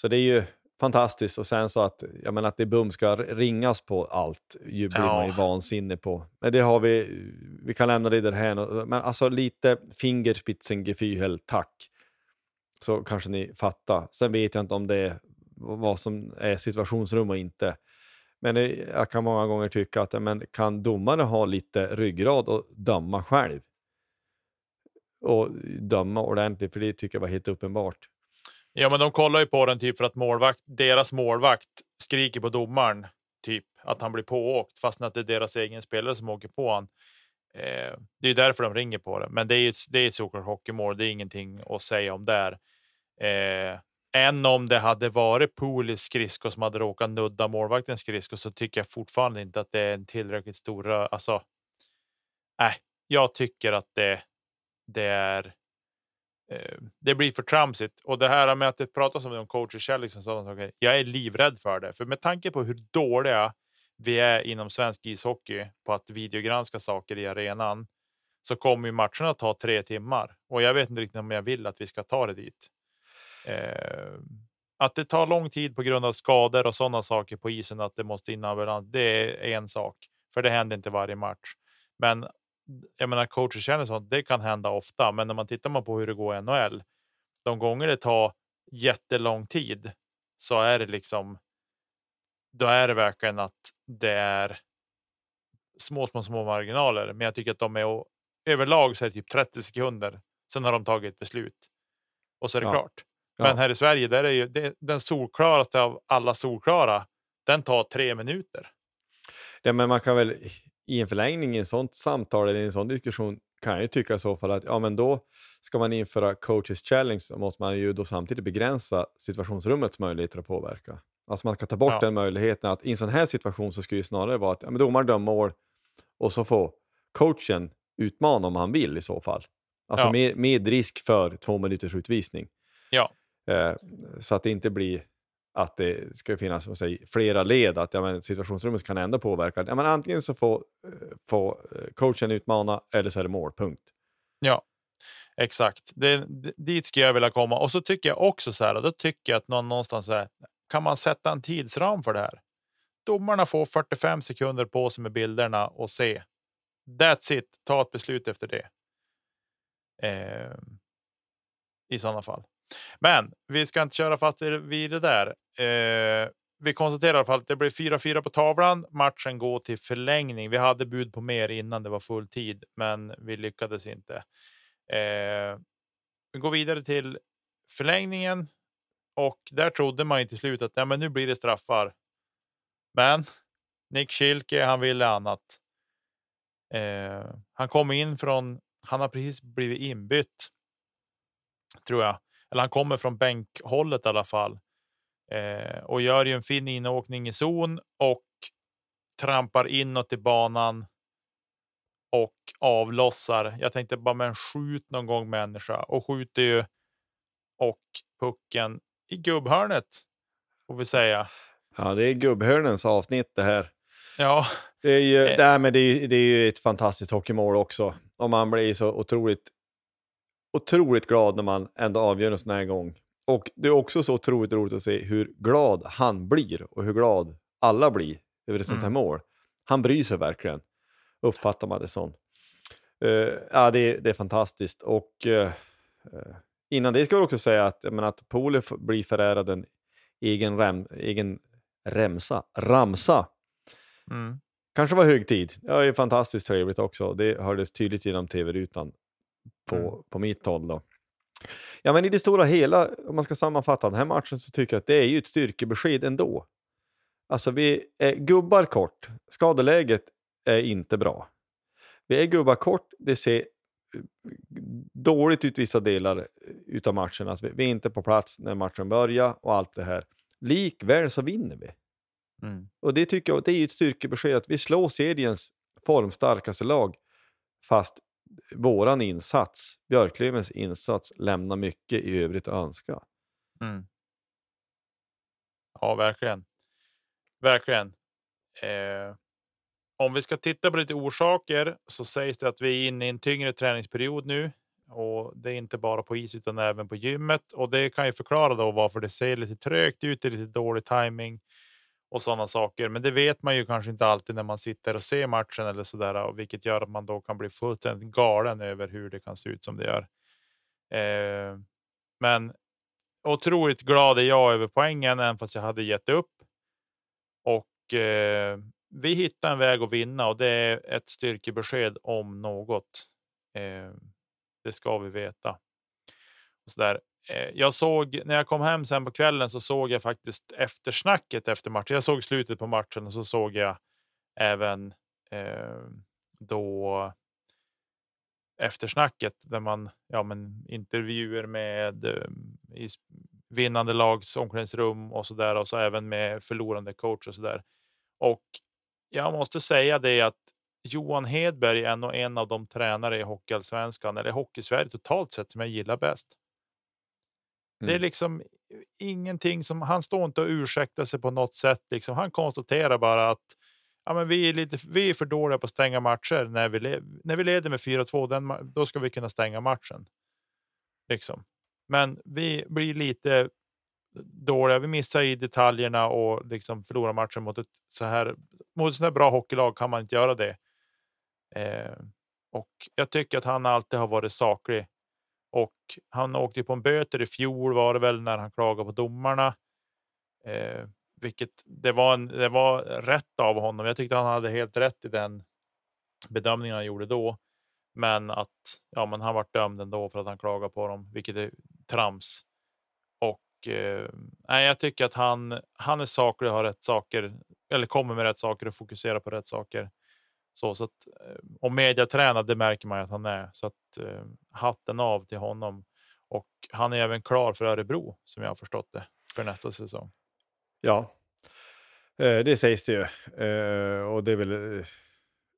Så det är ju fantastiskt. Och sen så att, jag menar, att det bum ska ringas på allt, ju blir man ju Ja. vansinnig på. Men det har vi, vi kan lämna det därhän. Men alltså lite Fingerspitzengefühl, tack. Så kanske ni fattar. Sen vet jag inte om det är vad som är situationsrum och inte. Men det, jag kan många gånger tycka att men kan domare ha lite ryggrad och döma själv? Och döma ordentligt, för det tycker jag var helt uppenbart. Ja, men de kollar ju på den typ för att målvakt, deras målvakt skriker på domaren typ att han blir pååkt fast att det är deras egen spelare som åker på han. Eh, det är därför de ringer på det. Men det är ju ett, det är ett såklart hockeymål. Det är ingenting att säga om där. Eh, än om det hade varit Poolis skridskor som hade råkat nudda målvaktens skridskor så tycker jag fortfarande inte att det är en tillräckligt stor Alltså. Nej, jag tycker att det. Det är. Eh, det blir för tramsigt och det här med att det pratas om det om coacherkärlek och sådana saker. Jag är livrädd för det, för med tanke på hur dåliga vi är inom svensk ishockey på att videogranska saker i arenan så kommer ju matcherna ta tre timmar och jag vet inte riktigt om jag vill att vi ska ta det dit. Eh, att det tar lång tid på grund av skador och sådana saker på isen, att det måste in ambulans, det är en sak, för det händer inte varje match. Men jag menar, coacher känner sånt, det kan hända ofta, men när man tittar man på hur det går i NHL, de gånger det tar jättelång tid så är det liksom. Då är det verkligen att det är. Små, små, små marginaler, men jag tycker att de är överlag så är det typ 30 sekunder. Sen har de tagit ett beslut och så är det Ja. klart. Ja. Men här i Sverige, där är ju det, den solklaraste av alla solklara. Den tar tre minuter. Ja, men man kan väl i en förlängning i en sånt samtal eller i en sån diskussion kan jag ju tycka i så fall att ja, men då ska man införa coaches challenge så måste man ju då samtidigt begränsa situationsrummets möjligheter att påverka. Alltså man ska ta bort Ja. den möjligheten att i en sån här situation så ska ju snarare vara att ja, men domaren dömer mål och så får coachen utmana om han vill i så fall. Alltså Ja. med, med risk för två minuters utvisning. Ja. Eh, så att det inte blir att det ska finnas vad säger, flera led, att ja, men, situationsrummet kan ändå påverka. Ja, men antingen så får, eh, får eh, coachen utmana eller så är det mål, punkt. Ja, exakt. Det, dit skulle jag vilja komma. Och så tycker jag också så här, och då tycker jag att någon någonstans är, kan man sätta en tidsram för det här? Domarna får 45 sekunder på sig med bilderna och se. That's it. Ta ett beslut efter det. Eh, I sådana fall. Men vi ska inte köra fast vid det där. Eh, vi konstaterar i alla fall att det blir 4-4 på tavlan. Matchen går till förlängning. Vi hade bud på mer innan det var full tid, men vi lyckades inte. Eh, vi går vidare till förlängningen och där trodde man ju till slut att ja, men nu blir det straffar. Men Nick Schilke, han ville annat. Eh, han kom in från. Han har precis blivit inbytt. Tror jag, eller han kommer från bänkhållet i alla fall eh, och gör ju en fin inåkning i zon och trampar inåt i banan. Och avlossar. Jag tänkte bara men skjut någon gång människa och skjuter ju. Och pucken i gubbhörnet får vi säga. Ja, det är gubbhörnens avsnitt det här. Ja, Det är ju, Eh. nej, men det är, det är ju ett fantastiskt hockeymål också. Och man blir så otroligt, otroligt glad när man ändå avgör en sån här gång. Och det är också så otroligt roligt att se hur glad han blir och hur glad alla blir över ett sånt här Mm. mål. Han bryr sig verkligen, uppfattar man det som. Eh, ja, det, är- det är fantastiskt. Och eh, innan det ska jag också säga att, menar, att Pole f- blir förärad en egen, rem, egen remsa, ramsa mm. Kanske var hög tid. Ja, det är fantastiskt trevligt också. Det hördes tydligt genom tv-rutan på, Mm. på mitt håll. Då. Ja, men i det stora hela, om man ska sammanfatta den här matchen, så tycker jag att det är ju ett styrkebesked ändå. Alltså, vi är gubbar kort. Skadeläget är inte bra. Vi är gubbar kort. Det ser eh, dåligt ut vissa delar eh, utav matchen. Alltså, vi är inte på plats när matchen börjar och allt det här. Likväl så vinner vi. Mm. Och det tycker jag det är ett styrkebesked att vi slår seriens formstarkaste lag. Fast våran insats, Björklövens insats, lämnar mycket i övrigt att önska. Mm. Ja, verkligen. Verkligen. Eh, om vi ska titta på lite orsaker så sägs det att vi är inne i en tyngre träningsperiod nu och det är inte bara på is utan även på gymmet och det kan ju förklara då varför det ser lite trögt ut, det är lite dålig timing och sådana saker. Men det vet man ju kanske inte alltid när man sitter och ser matchen eller så där, och vilket gör att man då kan bli fullständigt galen över hur det kan se ut som det gör. Eh, men otroligt glad är jag över poängen, även fast jag hade gett upp. Och eh, vi hittar en väg att vinna och det är ett styrkebesked om något. Eh, det ska vi veta. Och så där. Eh, jag såg när jag kom hem sen på kvällen så såg jag faktiskt eftersnacket efter matchen. Jag såg slutet på matchen och så såg jag även eh, då eftersnacket där man ja, men intervjuer med eh, i vinnande lags omklädningsrum och så där och så även med förlorande coach och så där. Och jag måste säga det att Johan Hedberg är nog en av de tränare i Hockeyallsvenskan eller Hockeysverige totalt sett som jag gillar bäst. Det är Mm. liksom ingenting som han står inte och ursäktar sig på något sätt. Liksom. Han konstaterar bara att ja, men vi, är lite, vi är för dåliga på att stänga matcher. När vi, när vi leder med 4-2, den ma- då ska vi kunna stänga matchen. Liksom. Men vi blir lite dåliga. Vi missar i detaljerna och liksom förlorar matchen mot ett så här mot ett sånt här bra hockeylag kan man inte göra det. Eh, och jag tycker att han alltid har varit saklig och han åkte på en böter i fjol var det väl när han klagade på domarna. Eh, vilket det var, en, det var rätt av honom. Jag tyckte han hade helt rätt i den bedömningen han gjorde då. Men att ja, men han var dömd ändå för att han klagade på dem, vilket är trams. Och eh, nej, jag tycker att han, han är saklig och har rätt saker eller kommer med rätt saker och fokuserar på rätt saker. Så, så att, eh, och mediatränad, det märker man ju att han är. Så att eh, hatten av till honom. Och han är även klar för Örebro som jag har förstått det för nästa säsong. Ja, eh, det sägs det ju. Eh, och det är väl, eh,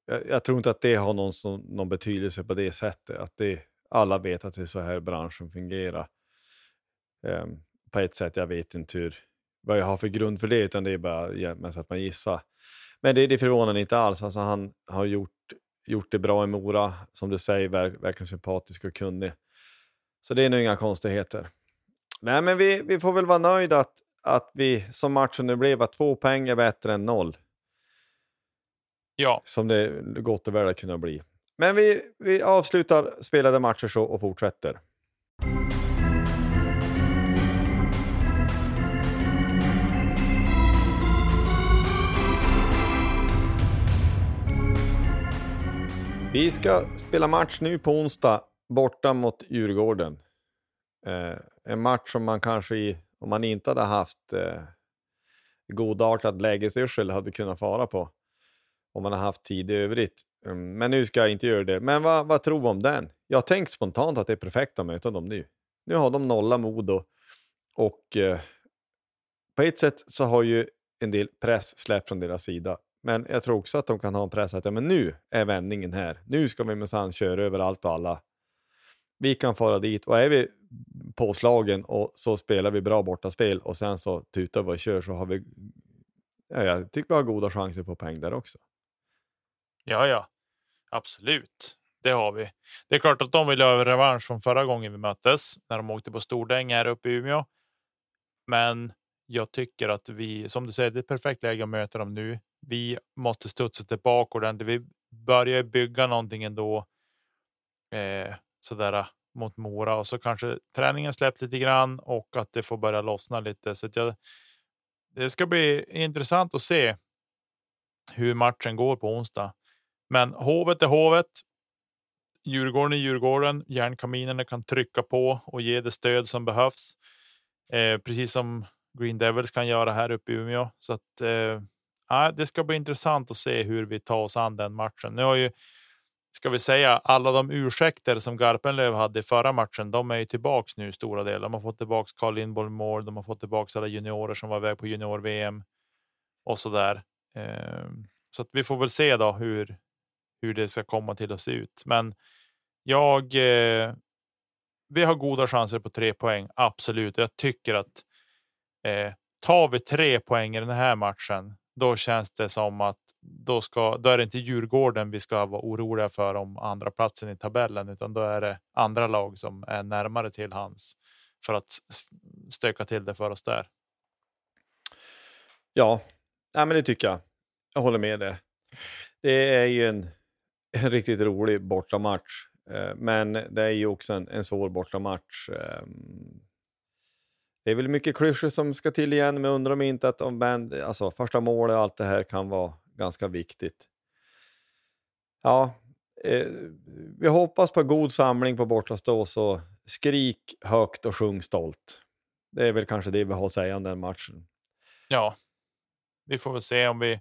jag, jag tror inte att det har någon, som, någon betydelse på det sättet. Att det, alla vet att det är så här branschen fungerar. Eh, på ett sätt, jag vet inte hur, vad jag har för grund för det, utan det är bara att man gissar. Men det, det förvånar inte alls. Alltså, han har gjort, gjort det bra i Mora, som du säger, verk, verkligen sympatisk och kunnig. Så det är nog inga konstigheter. Nej, men vi, vi får väl vara nöjda att, att vi, som matchen nu blev, att två poäng är bättre än noll. Ja, Som det gott och väl att kunna bli. Men vi, vi avslutar spelade matcher så och fortsätter. Vi ska spela match nu på onsdag borta mot Djurgården. Eh, en match som man kanske, i, om man inte hade haft eh, godartad lägesyrsel, hade kunnat fara på. Om man har haft tid i övrigt. Mm, men nu ska jag inte göra det. Men vad, vad tror vi om den? Jag tänkte spontant att det är perfekt att möta dem nu. Nu har de nolla Modo och eh, på ett sätt så har ju en del press släppt från deras sida. Men jag tror också att de kan ha en press att ja, men nu är vändningen här. Nu ska vi minsann köra över allt och alla. Vi kan fara dit och är vi påslagen och så spelar vi bra bortaspel och sen så tutar vi och kör så har vi. Ja, jag tycker vi har goda chanser på poäng där också. ja, ja, absolut. Det har vi. Det är klart att de vill ha revansch från förra gången vi möttes när de åkte på Stordäng här uppe i Umeå. Men jag tycker att vi, som du säger, det är ett perfekt läge att möta dem nu. Vi måste studsa tillbaka ordentligt. Vi börjar bygga någonting ändå. Eh, sådär äh, mot Mora och så kanske träningen släppt lite grann och att det får börja lossna lite. Så att jag, det ska bli intressant att se hur matchen går på onsdag. Men hovet är hovet. Djurgården är Djurgården. Järnkaminerna kan trycka på och ge det stöd som behövs. Eh, precis som Green Devils kan göra här uppe i Umeå. Så att, eh, ja, det ska bli intressant att se hur vi tar oss an den matchen. Nu har ju, ska vi säga, alla de ursäkter som Garpenlöv hade i förra matchen, de är ju tillbaks nu i stora delar. De har fått tillbaks Carl Lindborg mål, de har fått tillbaks alla juniorer som var iväg på junior-VM och så där. Ehm, så att vi får väl se då hur, hur det ska komma till att se ut. Men jag, eh, vi har goda chanser på tre poäng, absolut. Jag tycker att eh, tar vi tre poäng i den här matchen, då känns det som att då, ska, då är det inte Djurgården vi ska vara oroliga för om andra platsen i tabellen, utan då är det andra lag som är närmare till hans för att stöka till det för oss där. Ja, ja men det tycker jag. Jag håller med dig. Det är ju en, (laughs) en riktigt rolig bortamatch. Eh, men det är ju också en, en svår bortamatch. Ehm, det är väl mycket klyschor som ska till igen, men undrar om inte att om band, alltså första målet och allt det här kan vara ganska viktigt. Ja, eh, vi hoppas på god samling på bortastå, så skrik högt och sjung stolt. Det är väl kanske det vi har att säga om den matchen. Ja, vi får väl se om vi.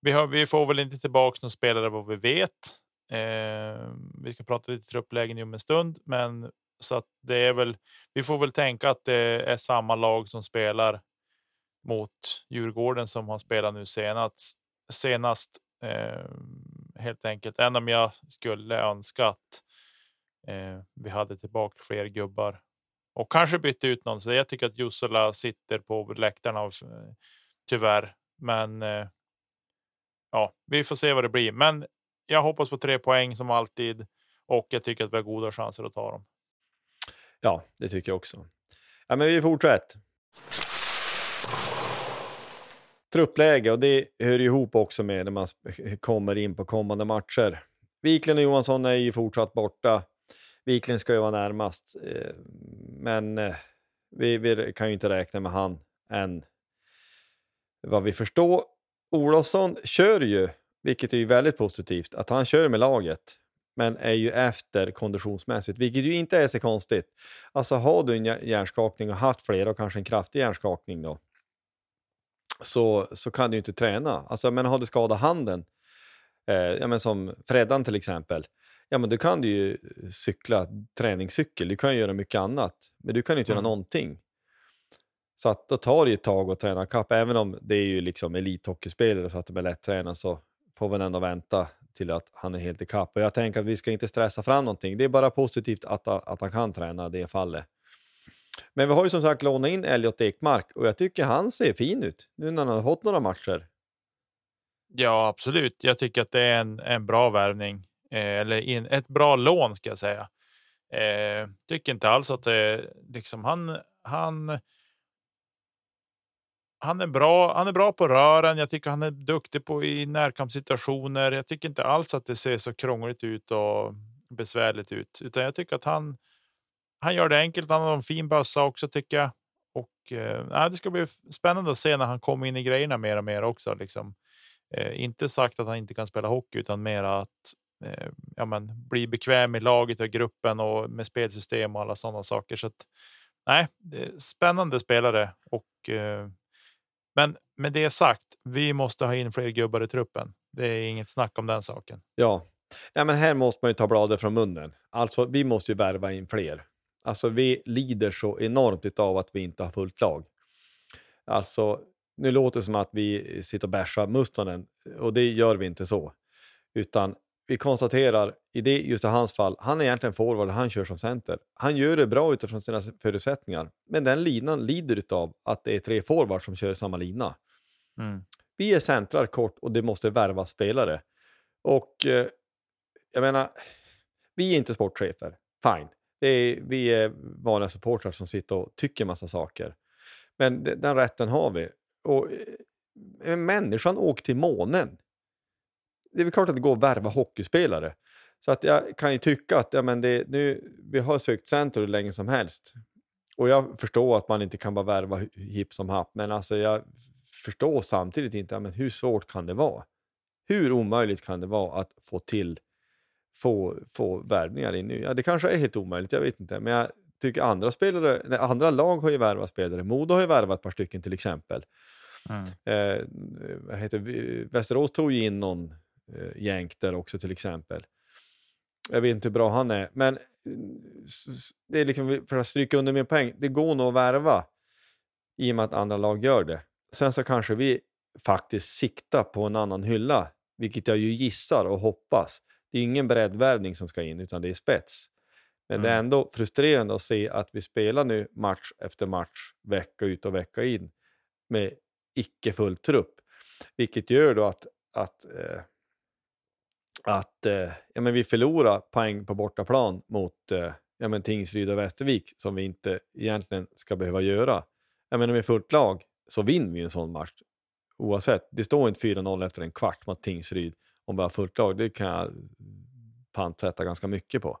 Vi, har, vi får väl inte tillbaka någon spelare vad vi vet. Eh, vi ska prata lite trupplägen om en stund, men så att det är väl. Vi får väl tänka att det är samma lag som spelar mot Djurgården som har spelat nu senast. Senast eh, helt enkelt. Än om jag skulle önska att eh, vi hade tillbaka fler gubbar och kanske bytte ut någon. Så jag tycker att Jussela sitter på läktarna av, eh, tyvärr. Men eh, ja, vi får se vad det blir. Men jag hoppas på tre poäng som alltid och jag tycker att vi har goda chanser att ta dem. Ja, det tycker jag också. Ja, men vi fortsätter. Truppläge, och det hör ihop också med när man kommer in på kommande matcher. Wiklund och Johansson är ju fortsatt borta. Wiklund ska ju vara närmast, eh, men eh, vi, vi kan ju inte räkna med han än. Vad vi förstår. Olofsson kör ju, vilket är ju väldigt positivt, att han kör med laget men är ju efter konditionsmässigt, vilket ju inte är så konstigt. Alltså har du en hjär- hjärnskakning och haft flera och kanske en kraftig hjärnskakning då, så, så kan du ju inte träna. Alltså, men har du skadat handen, eh, ja, men som Freddan till exempel, ja men då kan du ju cykla träningscykel, du kan ju göra mycket annat, men du kan ju inte Mm. göra någonting. Så att då tar det ju ett tag att träna kapp, även om det är ju liksom elithockeyspelare så att de är lättränade så får vi ändå vänta till att han är helt i kapp. Och jag tänker att vi ska inte stressa fram någonting. Det är bara positivt att, att han kan träna i det fallet. Men vi har ju som sagt lånat in Elliot Ekmark och jag tycker han ser fin ut nu när han har fått några matcher. Ja, absolut. Jag tycker att det är en, en bra värvning eh, eller in, ett bra lån ska jag säga. Eh, tycker inte alls att det liksom han. Han. Han är bra. Han är bra på rören. Jag tycker han är duktig på i närkampssituationer. Jag tycker inte alls att det ser så krångligt ut och besvärligt ut, utan jag tycker att han. Han gör det enkelt. Han har en fin bössa också tycker jag och eh, det ska bli spännande att se när han kommer in i grejerna mer och mer också. Liksom. Eh, inte sagt att han inte kan spela hockey, utan mer att eh, ja, men, bli bekväm i laget och gruppen och med spelsystem och alla sådana saker. Så att, nej, det är spännande spelare och eh, men med det sagt, vi måste ha in fler gubbar i truppen. Det är inget snack om den saken. Ja, ja men här måste man ju ta bladet från munnen. Alltså, vi måste ju värva in fler. Alltså, vi lider så enormt av att vi inte har fullt lag. Alltså, nu låter det som att vi sitter och bärsar Mustonen och det gör vi inte så. Utan vi konstaterar i det, just i hans fall, han är egentligen forward han kör som center. Han gör det bra utifrån sina förutsättningar, men den linan lider av att det är tre forwards som kör samma lina. Mm. Vi är centrar kort och det måste värva spelare. Och eh, jag menar, vi är inte sportchefer, fine. Är, vi är vanliga supportrar som sitter och tycker massa saker. Men den rätten har vi. Och eh, människan åker till månen. Det är väl klart att det går att värva hockeyspelare. Så att jag kan ju tycka att ja, men det, nu, vi har sökt center hur länge som helst. Och jag förstår att man inte kan bara värva hipp som happ, men alltså jag förstår samtidigt inte ja, men hur svårt kan det vara. Hur omöjligt kan det vara att få till få, få värvningar in nu? Ja, det kanske är helt omöjligt, jag vet inte. Men jag tycker andra spelare, andra lag har ju värvat spelare. Modo har ju värvat ett par stycken till exempel. Mm. Eh, vad heter, Västerås tog ju in någon eh, jänk där också till exempel. Jag vet inte hur bra han är, men det är liksom för att stryka under min poäng. Det går nog att värva i och med att andra lag gör det. Sen så kanske vi faktiskt siktar på en annan hylla, vilket jag ju gissar och hoppas. Det är ingen breddvärvning som ska in, utan det är spets. Men mm. det är mm. ändå frustrerande att se att vi spelar nu match efter match, vecka ut och vecka in med icke full trupp. Vilket gör då att, att, eh, att eh, ja, men vi förlorar poäng på bortaplan mot eh, ja, men Tingsryd och Västervik som vi inte egentligen ska behöva göra. Ja, men med fullt lag så vinner vi en sån match oavsett. Det står inte 4-0 efter en kvart mot Tingsryd om vi har fullt lag. Det kan jag pantsätta ganska mycket på.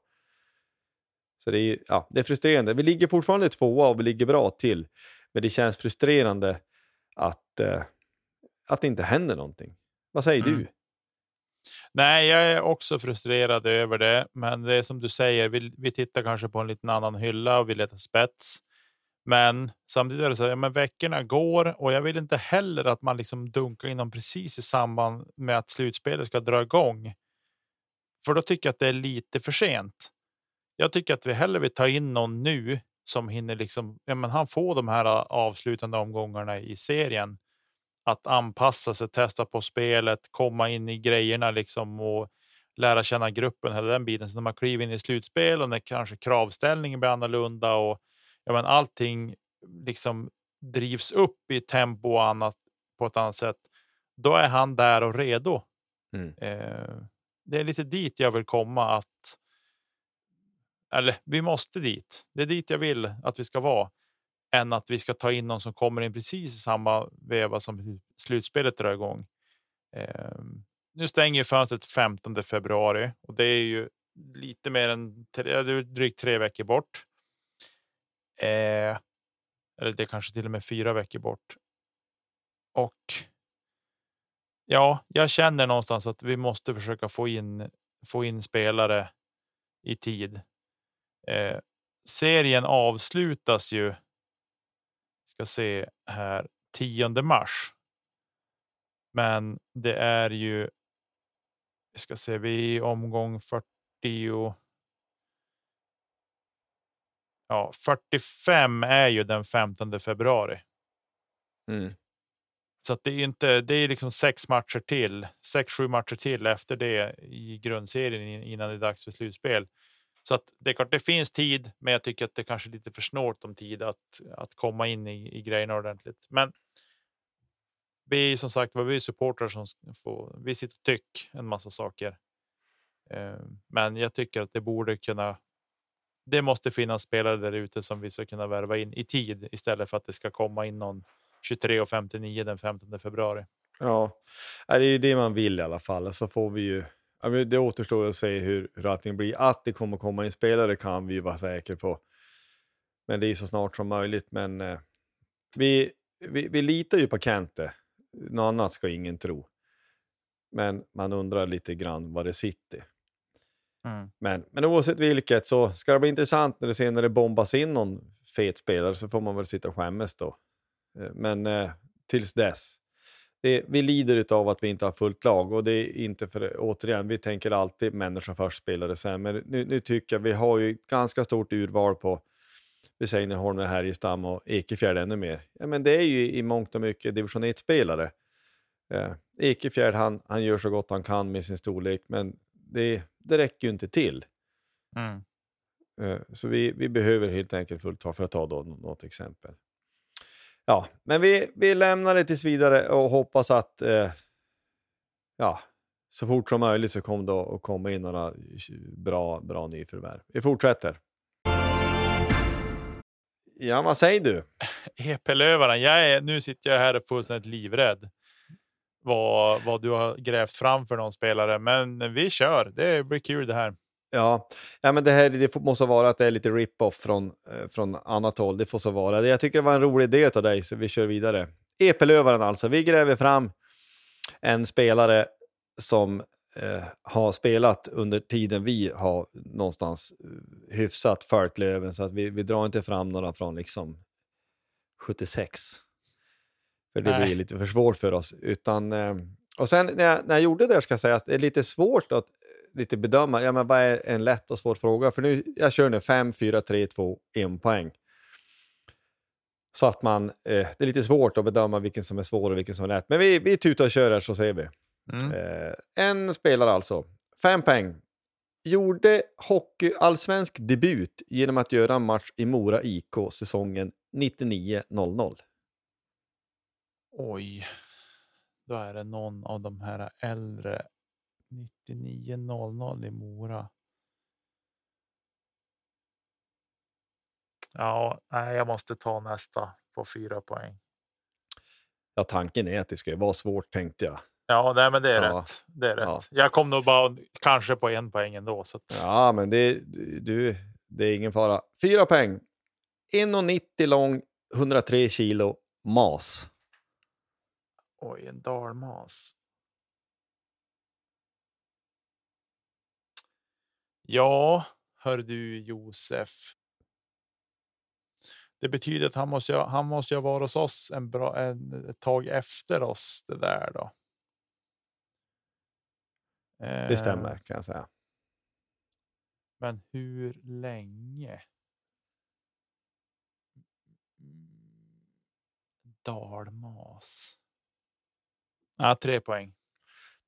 Så det är, ja, det är frustrerande. Vi ligger fortfarande tvåa och vi ligger bra till. Men det känns frustrerande att, eh, att det inte händer någonting. Vad säger mm. du? Nej, jag är också frustrerad över det, men det är som du säger. Vi, vi tittar kanske på en liten annan hylla och vi letar spets. Men samtidigt är det så ja, men veckorna går och jag vill inte heller att man liksom dunkar in dem precis i samband med att slutspelet ska dra igång. För då tycker jag att det är lite för sent. Jag tycker att vi hellre vill ta in någon nu som hinner liksom. Ja, men han får de här ah, avslutande omgångarna i serien att anpassa sig, testa på spelet, komma in i grejerna liksom och lära känna gruppen hela den biten. Så när man kliver in i slutspel och när kanske kravställningen blir annorlunda och ja, men allting liksom drivs upp i tempo och annat på ett annat sätt. Då är han där och redo. Mm. Eh, det är lite dit jag vill komma att eller vi måste dit. Det är dit jag vill att vi ska vara än att vi ska ta in någon som kommer in precis i samma veva som slutspelet drar igång. Eh, nu stänger fönstret 15 februari och det är ju lite mer än drygt tre veckor bort. Eh, eller det är kanske till och med fyra veckor bort. Och. Ja, jag känner någonstans att vi måste försöka få in få in spelare i tid. Eh, serien avslutas ju. Ska se här 10 mars. Men det är ju. Vi ska se, vi är omgång 40. Ja, 45 är ju den 15 februari. Mm. Så att det är inte. Det är liksom sex matcher till, sex, sju matcher till efter det i grundserien innan det är dags för slutspel. Så att det är klart, det finns tid, men jag tycker att det kanske är lite för snålt om tid att att komma in i, i grejerna ordentligt. Men. Vi som sagt var vi supportrar som får. Vi sitter och tycker en massa saker. Eh, men jag tycker att det borde kunna. Det måste finnas spelare där ute som vi ska kunna värva in i tid istället för att det ska komma in någon 23 och 59 den 15 februari. Ja, det är ju det man vill i alla fall. Så får vi ju. Det återstår att se hur, hur allting blir. Att det kommer komma in spelare kan vi ju vara säkra på. Men det är så snart som möjligt. Men eh, vi, vi, vi litar ju på Kente. Något annat ska ingen tro. Men man undrar lite grann vad det sitter. Mm. Men, men oavsett vilket så ska det bli intressant när det senare bombas in någon fet spelare så får man väl sitta och skämmas då. Eh, men eh, tills dess. Det, vi lider av att vi inte har fullt lag och det är inte för, återigen, vi tänker alltid människa först, spelare sen. Men nu, nu tycker jag vi har ju ganska stort urval på vi säger Holm, Härjestam och Ekefjärd ännu mer. Ja, men det är ju i mångt och mycket division 1-spelare. Eh, Ekefjärd, han, han gör så gott han kan med sin storlek, men det, det räcker ju inte till. Mm. Eh, så vi, vi behöver helt enkelt fullt ta för att ta då något exempel. Ja, men vi, vi lämnar det tills vidare och hoppas att eh, ja, så fort som möjligt så kommer det att komma in några bra, bra nyförvärv. Vi fortsätter. Ja, vad säger du? (laughs) EP-lövaren. Jag är, nu sitter jag här och fullständigt livrädd. Vad, vad du har grävt fram för någon spelare, men vi kör. Det blir kul det här. Ja, ja men det här det måste vara att det är lite rip-off från, eh, från annat håll. Det får så vara. Jag tycker det var en rolig idé av dig, så vi kör vidare. EP-lövaren alltså. Vi gräver fram en spelare som eh, har spelat under tiden vi har någonstans eh, hyfsat följt Löven, så att vi, vi drar inte fram några från liksom 76. För det Nej. blir lite för svårt för oss. Utan, eh, och sen när jag, när jag gjorde det, ska jag säga, att det är lite svårt att lite bedöma, ja, men vad är en lätt och svår fråga? För nu, jag kör nu 5, 4, 3, 2, 1 poäng. Så att man, eh, det är lite svårt att bedöma vilken som är svår och vilken som är lätt. Men vi, vi tutar och kör här så ser vi. Mm. Eh, en spelare alltså, fem poäng. Gjorde hockeyallsvensk debut genom att göra en match i Mora IK säsongen 99-00. Oj, då är det någon av de här äldre 9900 i Mora. Ja, nej, jag måste ta nästa på fyra poäng. Ja, tanken är att det ska vara svårt tänkte jag. Ja, nej, men det är Ja. rätt. Det är rätt. Ja. Jag kom nog bara kanske på en poäng ändå. Så att, Ja, men det, du, det är ingen fara. Fyra poäng. 1,90 lång, 103 kilo, mas. Oj, en dalmas. Ja, hör du Josef. Det betyder att han måste, han måste ju vara hos oss en bra, en, ett tag efter oss. Det där då. Det Eh, stämmer kan jag säga. Men hur länge? Dalmas. Ja, tre poäng.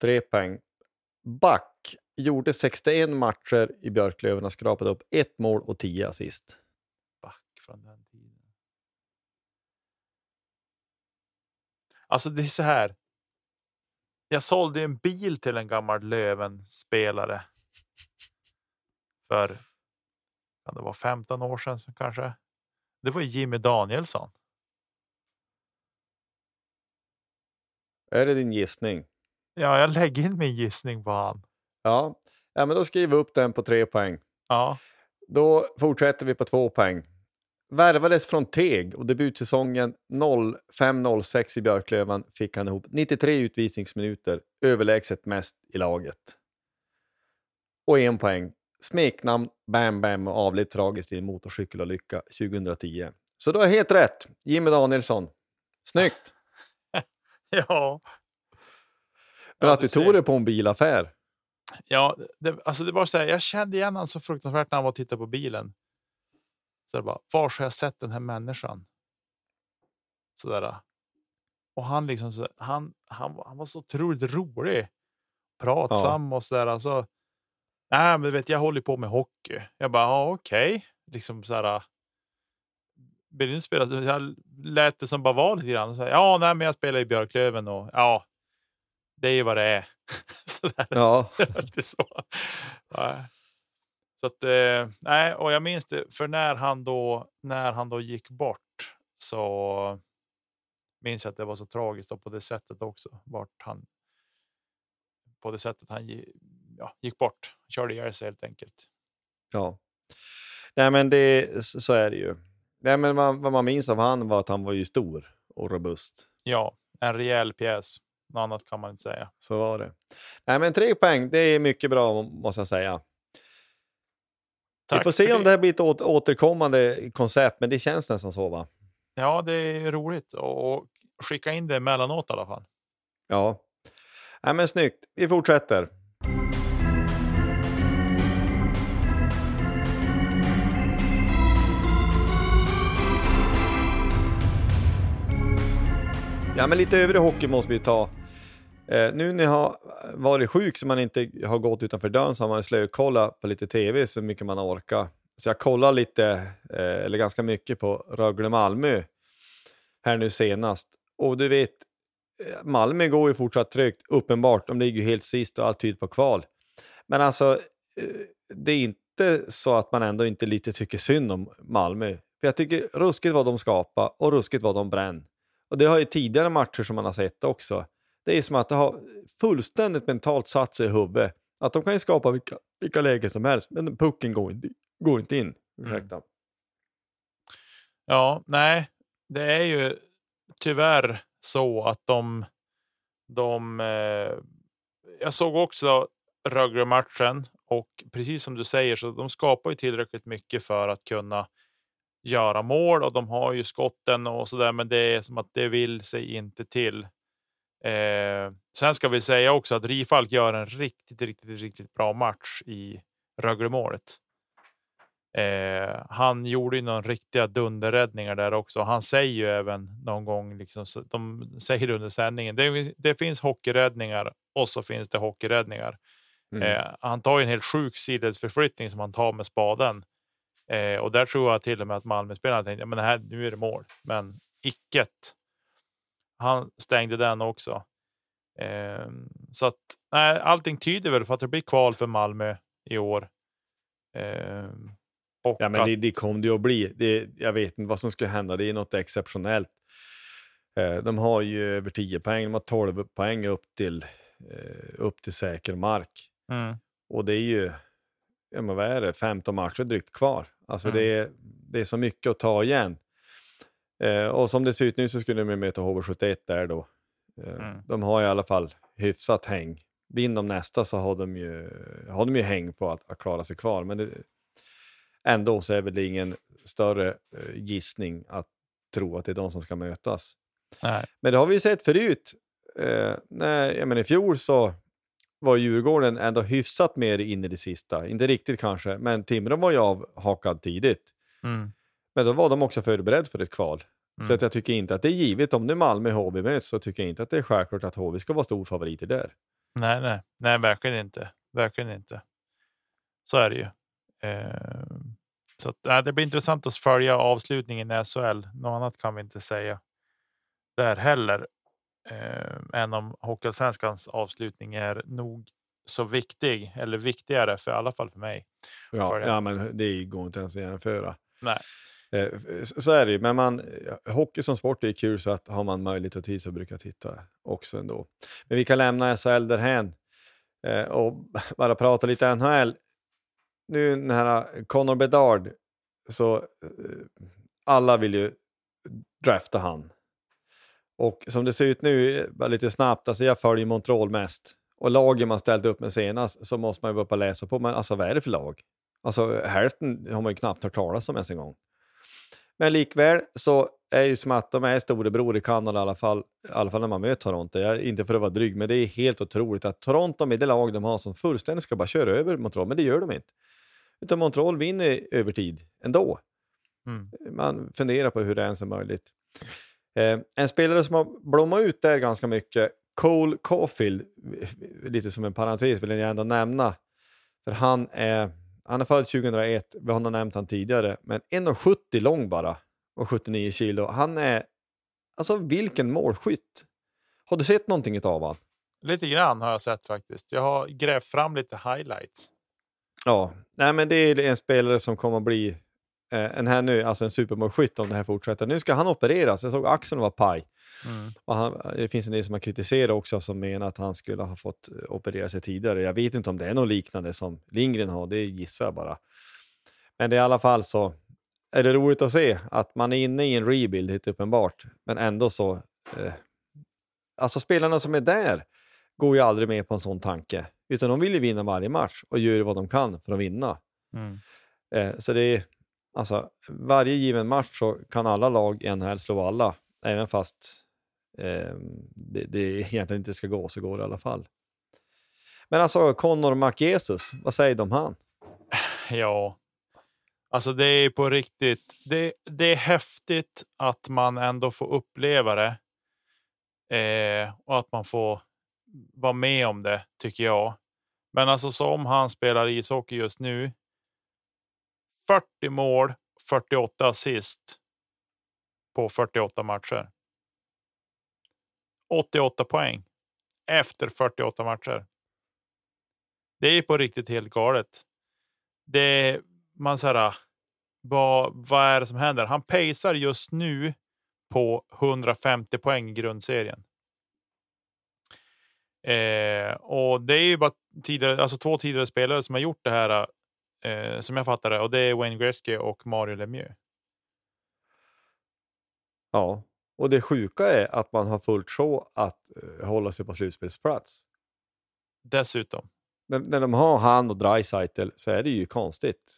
Tre poäng. Back gjorde 61 matcher i Björklöven och skrapade upp ett mål och 10 assist. Back från den tiden. Alltså det är så här. Jag sålde en bil till en gammal Löven-spelare. För kan det vara 15 år sedan kanske. Det var Jimmy Danielsson. Är det din gissning? Ja, jag lägger in min gissning på han. Ja, ja men då skriver vi upp den på tre poäng. Ja, Då fortsätter vi på två poäng. Värvades från Teg och debutsäsongen 05-06 i Björklöven fick han ihop 93 utvisningsminuter, överlägset mest i laget. Och en poäng. Smeknamn Bam Bam och avled tragiskt i en motorcykelolycka 2010. Så då är helt rätt. Jimmy Danielsson. Snyggt! (laughs) ja, Men att du du tog det på en bilaffär. Ja. Det, alltså det var så här. Jag kände igen honom så fruktansvärt när han var och tittade på bilen. Så bara, var har jag sett den här människan? Sådär. Och han liksom, så, han, han, han var så otroligt rolig. Pratsam och sådär. Alltså, Nej, men vet, jag håller på med hockey. Jag bara, ja, okej. Okay. Liksom så här. Vill du spela? Jag lät det som bara var lite grann. Så här, ja, nej, men jag spelar i Björklöven och ja, det är ju vad det är. (laughs) så där. Ja. (laughs) lite så. Ja. Så att, eh, nej, och jag minns det, för när han då, när han då gick bort så minns jag att det var så tragiskt och på det sättet också. Vart han, på det sättet han ja, gick bort, körde ihjäl sig helt enkelt. Ja, nej men det, så är det ju. Nej, men man, vad man minns av han var att han var ju stor och robust. Ja, en rejäl pjäs. Något annat kan man inte säga. Så var det. Nej, men tre poäng, det är mycket bra måste jag säga. Tack Vi får se om det här blir ett återkommande koncept, men det känns nästan så va? Ja, det är roligt och skicka in det emellanåt i alla fall. Ja, Nej, men snyggt. Vi fortsätter. Ja, men lite övrig hockey måste vi ta. Eh, nu när jag har varit sjuk så man inte har gått utanför dörren så har man slökollat på lite tv så mycket man orkar. Så jag kollar lite, eh, eller ganska mycket på Rögle-Malmö här nu senast. Och du vet, eh, Malmö går ju fortsatt trögt, uppenbart. De ligger ju helt sist och allt tyder på kval. Men alltså, eh, det är inte så att man ändå inte lite tycker synd om Malmö. För jag tycker ruskigt vad de skapar och ruskigt vad de bränner. Och det har ju tidigare matcher som man har sett också. Det är som att det har fullständigt mentalt satt sig i huvudet. Att de kan ju skapa vilka, vilka lägen som helst, men pucken går inte, går inte in. Ursäkta. Mm. Ja, nej, det är ju tyvärr så att de... de eh, jag såg också Rögle-matchen och precis som du säger så de skapar ju tillräckligt mycket för att kunna göra mål och de har ju skotten och så där, men det är som att det vill sig inte till. Eh, sen ska vi säga också att Rifalk gör en riktigt, riktigt, riktigt bra match i Rögle-målet. Eh, han gjorde ju några riktiga dunderräddningar där också. Han säger ju även någon gång, liksom, de säger under sändningen, det, det finns hockeyräddningar och så finns det hockeyräddningar. Mm. Eh, han tar ju en helt sjuk sidledsförflyttning som han tar med spaden Eh, och där tror jag till och med att Malmö-spelarna tänkte men här, nu är det mål, men icket. Han stängde den också. Eh, så att nej, allting tyder väl för att det blir kval för Malmö i år. Eh, ja, men det, det kommer det att bli. Det, jag vet inte vad som ska hända. Det är något exceptionellt. Eh, de har ju över 10 poäng. De har 12 poäng upp till, eh, upp till säker mark. Mm. Och det är ju ja, men vad är det, 15 matcher drygt kvar. Alltså mm. det, är, det är så mycket att ta igen. Eh, och som det ser ut nu så skulle de möta HV71 där då. Eh, mm. De har i alla fall hyfsat häng. Vinner de nästa så har de ju, har de ju häng på att, att klara sig kvar. Men det, ändå så är väl det ingen större eh, gissning att tro att det är de som ska mötas. Nej. Men det har vi ju sett förut. Eh, när, jag menar, I fjol så var Djurgården ändå hyfsat mer in i det sista. Inte riktigt kanske, men Timrå var ju avhakad tidigt. Mm. Men då var de också förberedda för ett kval. Mm. Så att jag tycker inte att det är givet. Om nu Malmö och HV möts så tycker jag inte att det är självklart att HV ska vara stor favoriter där. Nej, nej, nej, verkligen inte. Verkligen inte. Så är det ju. Eh, så att, äh, det blir intressant att följa avslutningen i SHL. Något annat kan vi inte säga där heller eh, än om Hockeyallsvenskans avslutning är nog så viktig eller viktigare för i alla fall för mig. Ja, ja men det går inte ens att jämföra. Nej. Eh, så är det ju, men man, hockey som sport är kul så att har man möjlighet och tid så brukar jag titta också ändå. Men vi kan lämna SHL därhän eh, och (laughs) bara prata lite NHL. Nu när Connor Bedard, så eh, alla vill ju drafta han. Och som det ser ut nu, lite snabbt, alltså jag följer Montreal mest. Och lagen man ställt upp med senast så måste man ju börja läsa på, men alltså vad är det för lag? Alltså hälften har man ju knappt hört talas om ens en gång. Men likväl så är ju som att de är storebror i Kanada i alla fall, i alla fall när man möter Toronto. Jag, inte för att vara dryg, men det är helt otroligt att Toronto med det lag de har som fullständigt ska bara köra över Montreal, men det gör de inte. Utan Montreal vinner över tid ändå. Mm. Man funderar på hur det ens är möjligt. Eh, en spelare som har blommat ut där ganska mycket, Cole Caulfield, lite som en parentes vill jag ändå nämna. För han är, han är född 2001, vi har nog nämnt han tidigare, men 1,70 lång bara och 79 kilo. Han är, alltså vilken målskytt! Har du sett någonting av honom? Lite grann har jag sett faktiskt. Jag har grävt fram lite highlights. Ja, nej men det är en spelare som kommer att bli eh, en här nu, alltså en supermålskytt om det här fortsätter. Nu ska han opereras. Jag såg axeln var paj. Mm. Och han, det finns en del som har kritiserat också som menar att han skulle ha fått eh, operera sig tidigare. Jag vet inte om det är något liknande som Lindgren har, det gissar jag bara. Men det är i alla fall så är det roligt att se att man är inne i en rebuild, helt uppenbart, men ändå så... Eh, alltså spelarna som är där går ju aldrig med på en sån tanke, utan de vill ju vinna varje match och gör vad de kan för att vinna. Mm. Eh, så det är, alltså, varje given match så kan alla lag i NHL slå alla, även fast eh, det, det egentligen inte ska gå, så går det i alla fall. Men alltså, Connor McJesus, vad säger du om han? Ja, alltså det är på riktigt. Det, det är häftigt att man ändå får uppleva det. Eh, och att man får vara med om det tycker jag. Men alltså som han spelar ishockey just nu. 40 mål, 48 assist. På 48 matcher. 88 poäng efter 48 matcher. Det är på riktigt helt galet. Det man säger. Ah, vad, vad är det som händer? Han pacear just nu på 150 poäng i grundserien. Eh, och det är ju bara tidigare, alltså två tidigare spelare som har gjort det här ah, eh, som jag fattar det och det är Wayne Gretzky och Mario Lemieux. Ja, och det sjuka är att man har fullt sjå att uh, hålla sig på slutspelsplats. Dessutom. När, när de har han och Dreisaitl så är det ju konstigt.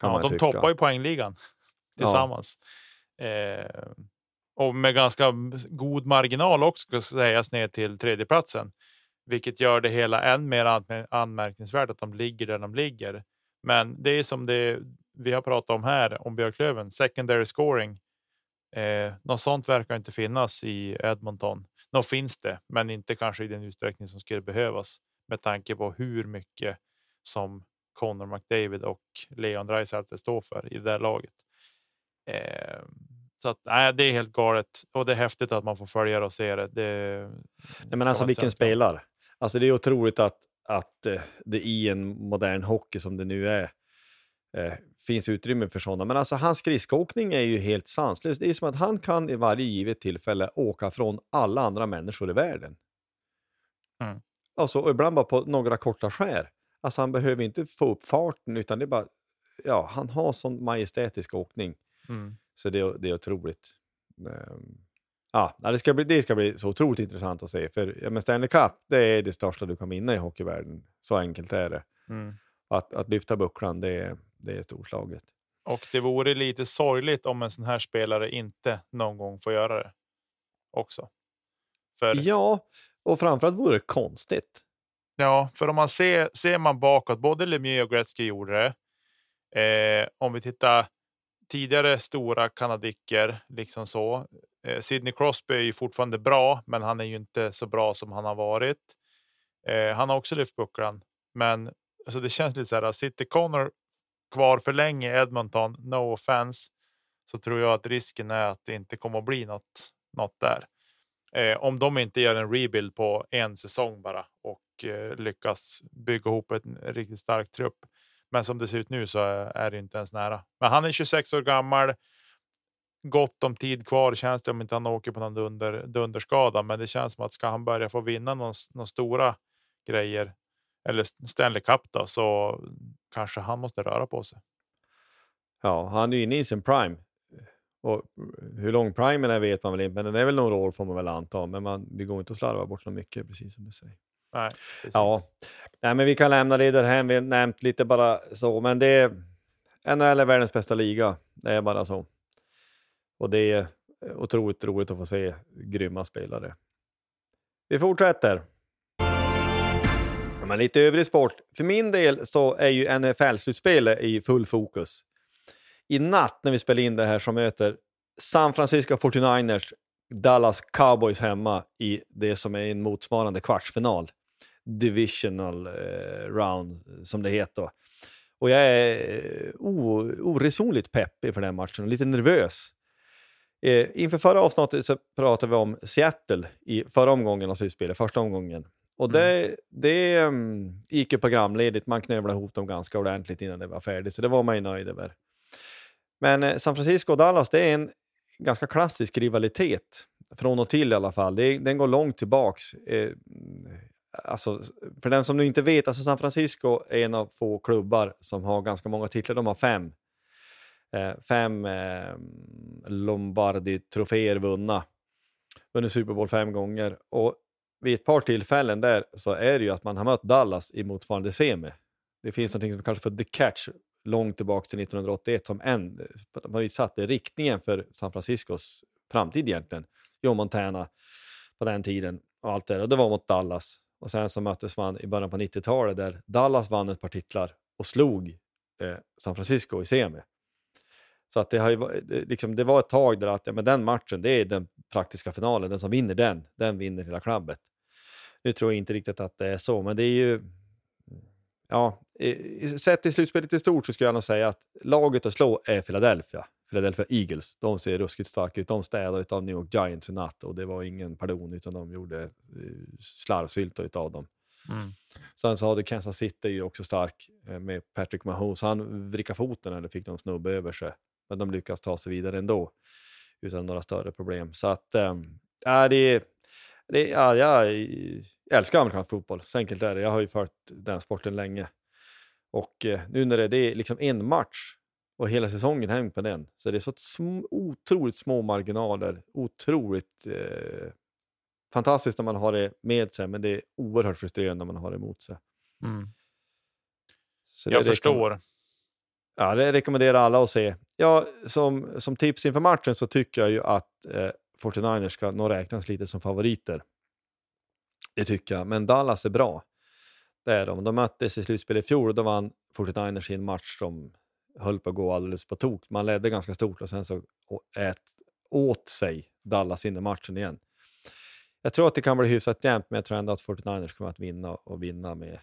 Kan Ja, man de tycka. toppar ju poängligan (laughs) tillsammans. Eh, och med ganska god marginal också ska sägas ner till tredjeplatsen. Vilket gör det hela än mer anmär- anmärkningsvärt att de ligger där de ligger. Men det är som det vi har pratat om här om Björklöven. Secondary scoring. Eh, något sånt verkar inte finnas i Edmonton. Nå finns det, men inte kanske i den utsträckning som skulle behövas med tanke på hur mycket som Connor McDavid och Leon Draisaitl står för i det där laget. Eh, så att, nej, det är helt galet och det är häftigt att man får följa det och se det. det Nej, men alltså vilken spelare. Alltså det är otroligt att, att eh, det i en modern hockey som det nu är eh, finns utrymme för sådana. Men alltså hans skridskoåkning är ju helt sanslös. Det är som att han kan i varje givet tillfälle åka från alla andra människor i världen. Mm. Alltså, och ibland bara på några korta skär. Alltså han behöver inte få upp farten utan det är bara, ja, han har sån majestätisk åkning. Mm. Så det, det är otroligt. Ehm, ja, det, ska bli, det ska bli så otroligt intressant att se. För ja, men Stanley Cup, det är det största du kan vinna i hockeyvärlden. Så enkelt är det. Mm. Att, att lyfta bucklan, det är, det är storslaget. Och det vore lite sorgligt om en sån här spelare inte någon gång får göra det också. För Ja, och framförallt vore det konstigt. Ja, för om man ser, ser man bakåt, både Lemieux och Gretzky gjorde det. Eh, om vi tittar tidigare stora kanadicker, liksom så. Eh, Sidney Crosby är ju fortfarande bra, men han är ju inte så bra som han har varit. Eh, han har också lyft bucklan, men alltså det känns lite så här. Sitter Connor kvar för länge i Edmonton, no offense, så tror jag att risken är att det inte kommer att bli något, något där. Eh, om de inte gör en rebuild på en säsong bara och eh, lyckas bygga ihop en riktigt stark trupp. Men som det ser ut nu så är, är det inte ens nära. Men han är 26 år gammal. Gott om tid kvar känns det om inte han åker på någon dunder, dunderskada. Men det känns som att ska han börja få vinna någon, någon stora grejer eller Stanley Cup då, så kanske han måste röra på sig. Ja, han är ju inne i sin prime. Och hur lång primen är vet man väl inte, men den är väl några år får man väl anta. Men man, det går inte att slarva bort så mycket, precis som du säger. Nej, precis. Ja, Nej, men vi kan lämna det därhän. Vi har nämnt lite bara så, men det är NHL är världens bästa liga. Det är bara så. Och det är otroligt roligt att få se grymma spelare. Vi fortsätter. Men lite övrig sport. För min del så är ju NFL-slutspelet i full fokus. I natt när vi spelar in det här så möter San Francisco 49ers Dallas Cowboys hemma i det som är en motsvarande kvartsfinal. divisional eh, round, som det heter. Och jag är eh, oresonligt peppig för den matchen och lite nervös. Eh, inför förra avsnittet så pratade vi om Seattle i förra omgången av slutspelet, första omgången. Och det, mm. det um, gick ju programledigt, man knövlade ihop dem ganska ordentligt innan det var färdigt, så det var man ju nöjd över. Men eh, San Francisco och Dallas, det är en ganska klassisk rivalitet, från och till i alla fall. Det, den går långt tillbaks. Eh, alltså, för den som nu inte vet, alltså San Francisco är en av få klubbar som har ganska många titlar. De har fem. Eh, fem eh, Lombardi-troféer vunna. Vunnit Super Bowl fem gånger. Och vid ett par tillfällen där så är det ju att man har mött Dallas i motsvarande semi. Det finns något som kallas för The Catch långt tillbaka till 1981 som en, man satte riktningen för San Franciscos framtid egentligen. Joe Montana på den tiden och allt det Och det var mot Dallas. Och sen så möttes man i början på 90-talet där Dallas vann ett par titlar och slog eh, San Francisco i semi. Så att det, har ju, liksom, det var ett tag där att ja, men den matchen, det är den praktiska finalen. Den som vinner den, den vinner hela klubbet. Nu tror jag inte riktigt att det är så, men det är ju... Ja, sett till slutspelet i stort så skulle jag nog säga att laget att slå är Philadelphia. Philadelphia Eagles. De ser ruskigt starka ut. De städade av New York Giants i natt och det var ingen pardon utan de gjorde eh, slarvsylta av dem. Mm. Sen så hade Kansas City ju också stark eh, med Patrick Mahomes. Han vrickade foten eller fick någon snubbe över sig. Men de lyckas ta sig vidare ändå utan några större problem. Så att, äh, det, det, ja, jag älskar amerikansk fotboll, så enkelt är det. Jag har ju följt den sporten länge. Och eh, nu när det, det är liksom en match och hela säsongen hänger på den, så det är så sm otroligt små marginaler. Otroligt eh, fantastiskt när man har det med sig, men det är oerhört frustrerande när man har det emot sig. Mm. jag förstår. Ja, det rekommenderar alla att se. Ja, som, som tips inför matchen så tycker jag ju att eh, 49ers ska nog räknas lite som favoriter. Det tycker jag, men Dallas är bra. Det är de. De möttes i slutspelet i fjol och då vann 49ers i en match som höll på att gå alldeles på tok. Man ledde ganska stort och sen så ät åt sig Dallas in i matchen igen. Jag tror att det kan bli hyfsat jämnt, men jag tror ändå att 49ers kommer att vinna och vinna med,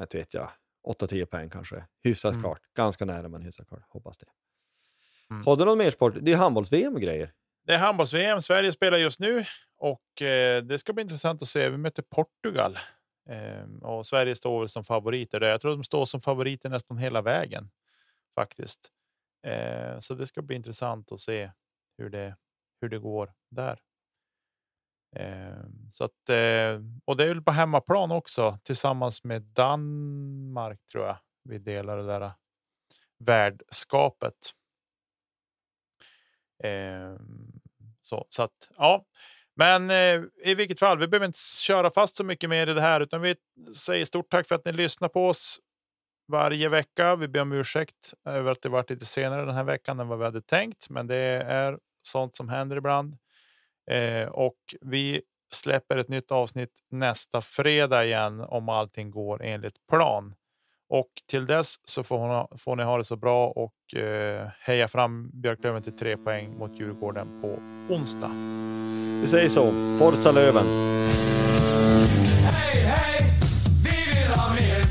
inte vet jag, 8-10 poäng kanske. Hyfsat mm. klart. Ganska nära, men hyfsat klart. Hoppas det. Mm. Har du någon mer sport? Det är handbolls-VM och grejer. Det är handbolls-VM. Sverige spelar just nu och eh, det ska bli intressant att se. Vi möter Portugal eh, och Sverige står väl som favoriter. Jag tror de står som favoriter nästan hela vägen faktiskt. Eh, så det ska bli intressant att se hur det hur det går där. Ehm, så att eh, och det är väl på hemmaplan också tillsammans med Danmark tror jag. Vi delar det där eh, värdskapet. Ehm, så, så att ja, men eh, i vilket fall, vi behöver inte köra fast så mycket mer i det här, utan vi säger stort tack för att ni lyssnar på oss varje vecka. Vi ber om ursäkt över att det varit lite senare den här veckan än vad vi hade tänkt, men det är sånt som händer ibland. Eh, och vi släpper ett nytt avsnitt nästa fredag igen om allting går enligt plan. Och till dess så får, hon, får ni ha det så bra och eh, heja fram Björklöven till tre poäng mot Djurgården på onsdag. Vi säger så. Forza Löven! Hej, hej! Vi vill ha mer